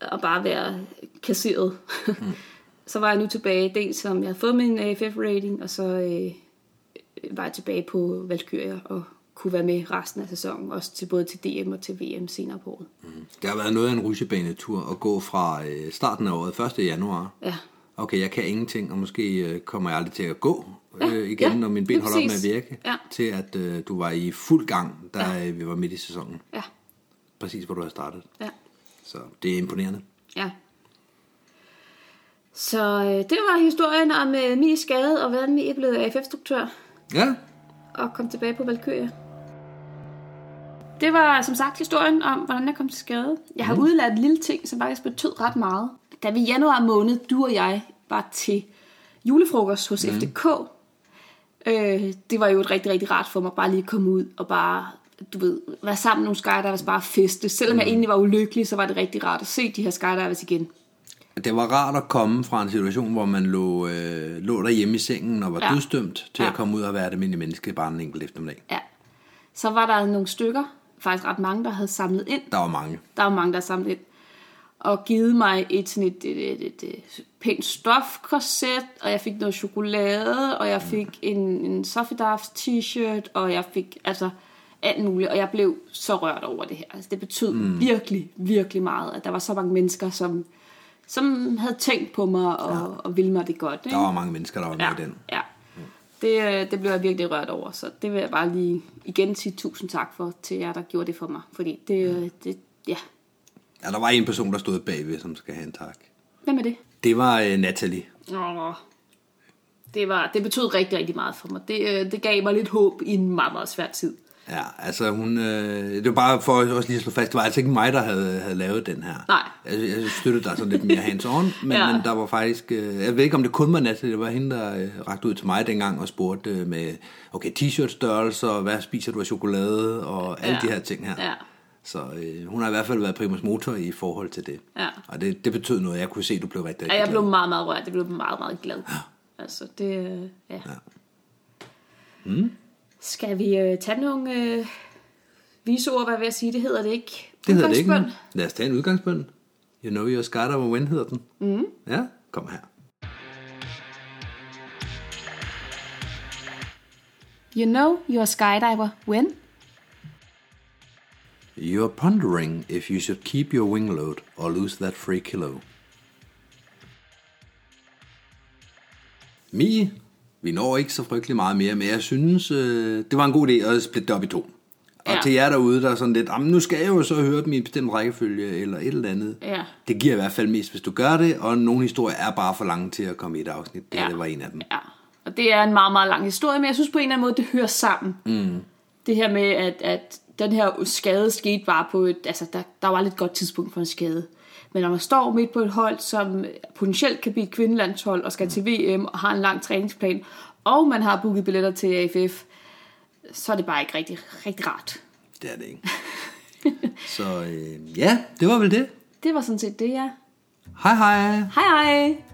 og bare være kasseret, mm. [laughs] så var jeg nu tilbage, dels som jeg havde fået min AFF-rating, og så øh, var jeg tilbage på Valkyria og kunne være med resten af sæsonen, også til både til DM og til VM senere på året. Det har været noget af en rutsjebanetur at gå fra øh, starten af året, 1. januar. Ja. Okay, jeg kan ingenting, og måske øh, kommer jeg aldrig til at gå øh, igen, ja, når min ben holder op med at præcis. virke. Ja. Til at øh, du var i fuld gang, da ja. vi var midt i sæsonen. Ja, Præcis, hvor du har startet. ja. Så det er imponerende. Ja. Så øh, det var historien om øh, min skade, og hvordan vi blev AFF-struktør Ja, og kom tilbage på Valkyria. Det var som sagt historien om, hvordan jeg kom til skade. Jeg har mm. udladt en lille ting, som faktisk betød ret meget. Da vi i januar måned, du og jeg, var til julefrokost hos mm. FDK, øh, det var jo et rigtig, rigtig rart for mig bare lige at komme ud og bare, du ved, være sammen med nogle skydivers, bare feste. Selvom mm. jeg egentlig var ulykkelig, så var det rigtig rart at se de her skydivers igen. det var rart at komme fra en situation, hvor man lå, øh, lå derhjemme i sengen og var ja. Dødsdømt, til Ja. at komme ud og være et almindeligt menneske bare en enkelt eftermiddag. Ja. Så var der nogle stykker, faktisk ret mange, der havde samlet ind. Der var mange. Der var mange, der havde samlet ind. Og givet mig et, sådan et, et, et, et, et pænt stofkorset, og jeg fik noget chokolade, og jeg fik en, en Sofidaf t-shirt, og jeg fik altså alt muligt, og jeg blev så rørt over det her. Altså, det betød mm. virkelig, virkelig meget, at der var så mange mennesker, som, som havde tænkt på mig og, ja. og ville mig det godt. Ikke? Der var mange mennesker, der var med ja, i den. Ja, det, øh, det blev jeg virkelig rørt over, så det vil jeg bare lige igen sige tusind tak for til jer, der gjorde det for mig. Fordi det, øh, det ja. Ja, der var en person, der stod bagved, som skal have en tak. Hvem er det? Det var øh, Natalie. Åh, det, var, det betød rigtig, rigtig meget for mig. Det, øh, det gav mig lidt håb i en meget, meget svær tid. Ja, altså hun, øh, det var bare for også lige at slå fast, det var altså ikke mig, der havde, havde lavet den her. Nej. Jeg, jeg støttede dig sådan lidt mere hands on, [laughs] men. Ja. men der var faktisk, øh, jeg ved ikke om det kun var Natalie, det var hende, der øh, rakte ud til mig dengang og spurgte øh, med, okay, t-shirt størrelser, hvad spiser du af chokolade, og alle Ja. de her ting her. Ja. Så øh, hun har i hvert fald været primus motor i forhold til det. Ja. Og det, det betød noget, jeg kunne se, at du blev rigtig, rigtig Ja, jeg blev glad. meget, meget rørt. Jeg blev meget, meget glad. Altså, det, øh, ja. ja. Mm. Skal vi øh, tage nogle øh, viseord, hvad vil jeg sige? Det hedder det ikke. Det hedder det ikke. Lad os tage en udgangsbøn. You know your skydiver when hedder den. Mm. Ja, kom her. You know you're a skydiver when? You're pondering if you should keep your wing load or lose that free kilo. Mie, vi når ikke så frygtelig meget mere, men jeg synes, øh, det var en god idé at splitte det op i to. Og Ja. til jer derude, der er sådan lidt, "Jamen, nu skal jeg jo så høre dem i en bestemt rækkefølge, eller et eller andet. Ja. Det giver i hvert fald mest, hvis du gør det, og nogle historier er bare for lange til at komme i et afsnit. Det, ja. Ja. det var en af dem. Ja, og det er en meget, meget lang historie, men jeg synes på en eller anden måde, det hører sammen. Mm. Det her med, at, at den her skade skete bare på et, altså der, der var lidt godt tidspunkt for en skade. Men når man står midt på et hold, som potentielt kan blive et kvindelandshold, og skal til VM, og har en lang træningsplan, og man har booket billetter til AFF, så er det bare ikke rigtig, rigtig rart. Det er det ikke. [laughs] så øh, ja, det var vel det. Det var sådan set det, ja. Hej hej. Hej hej!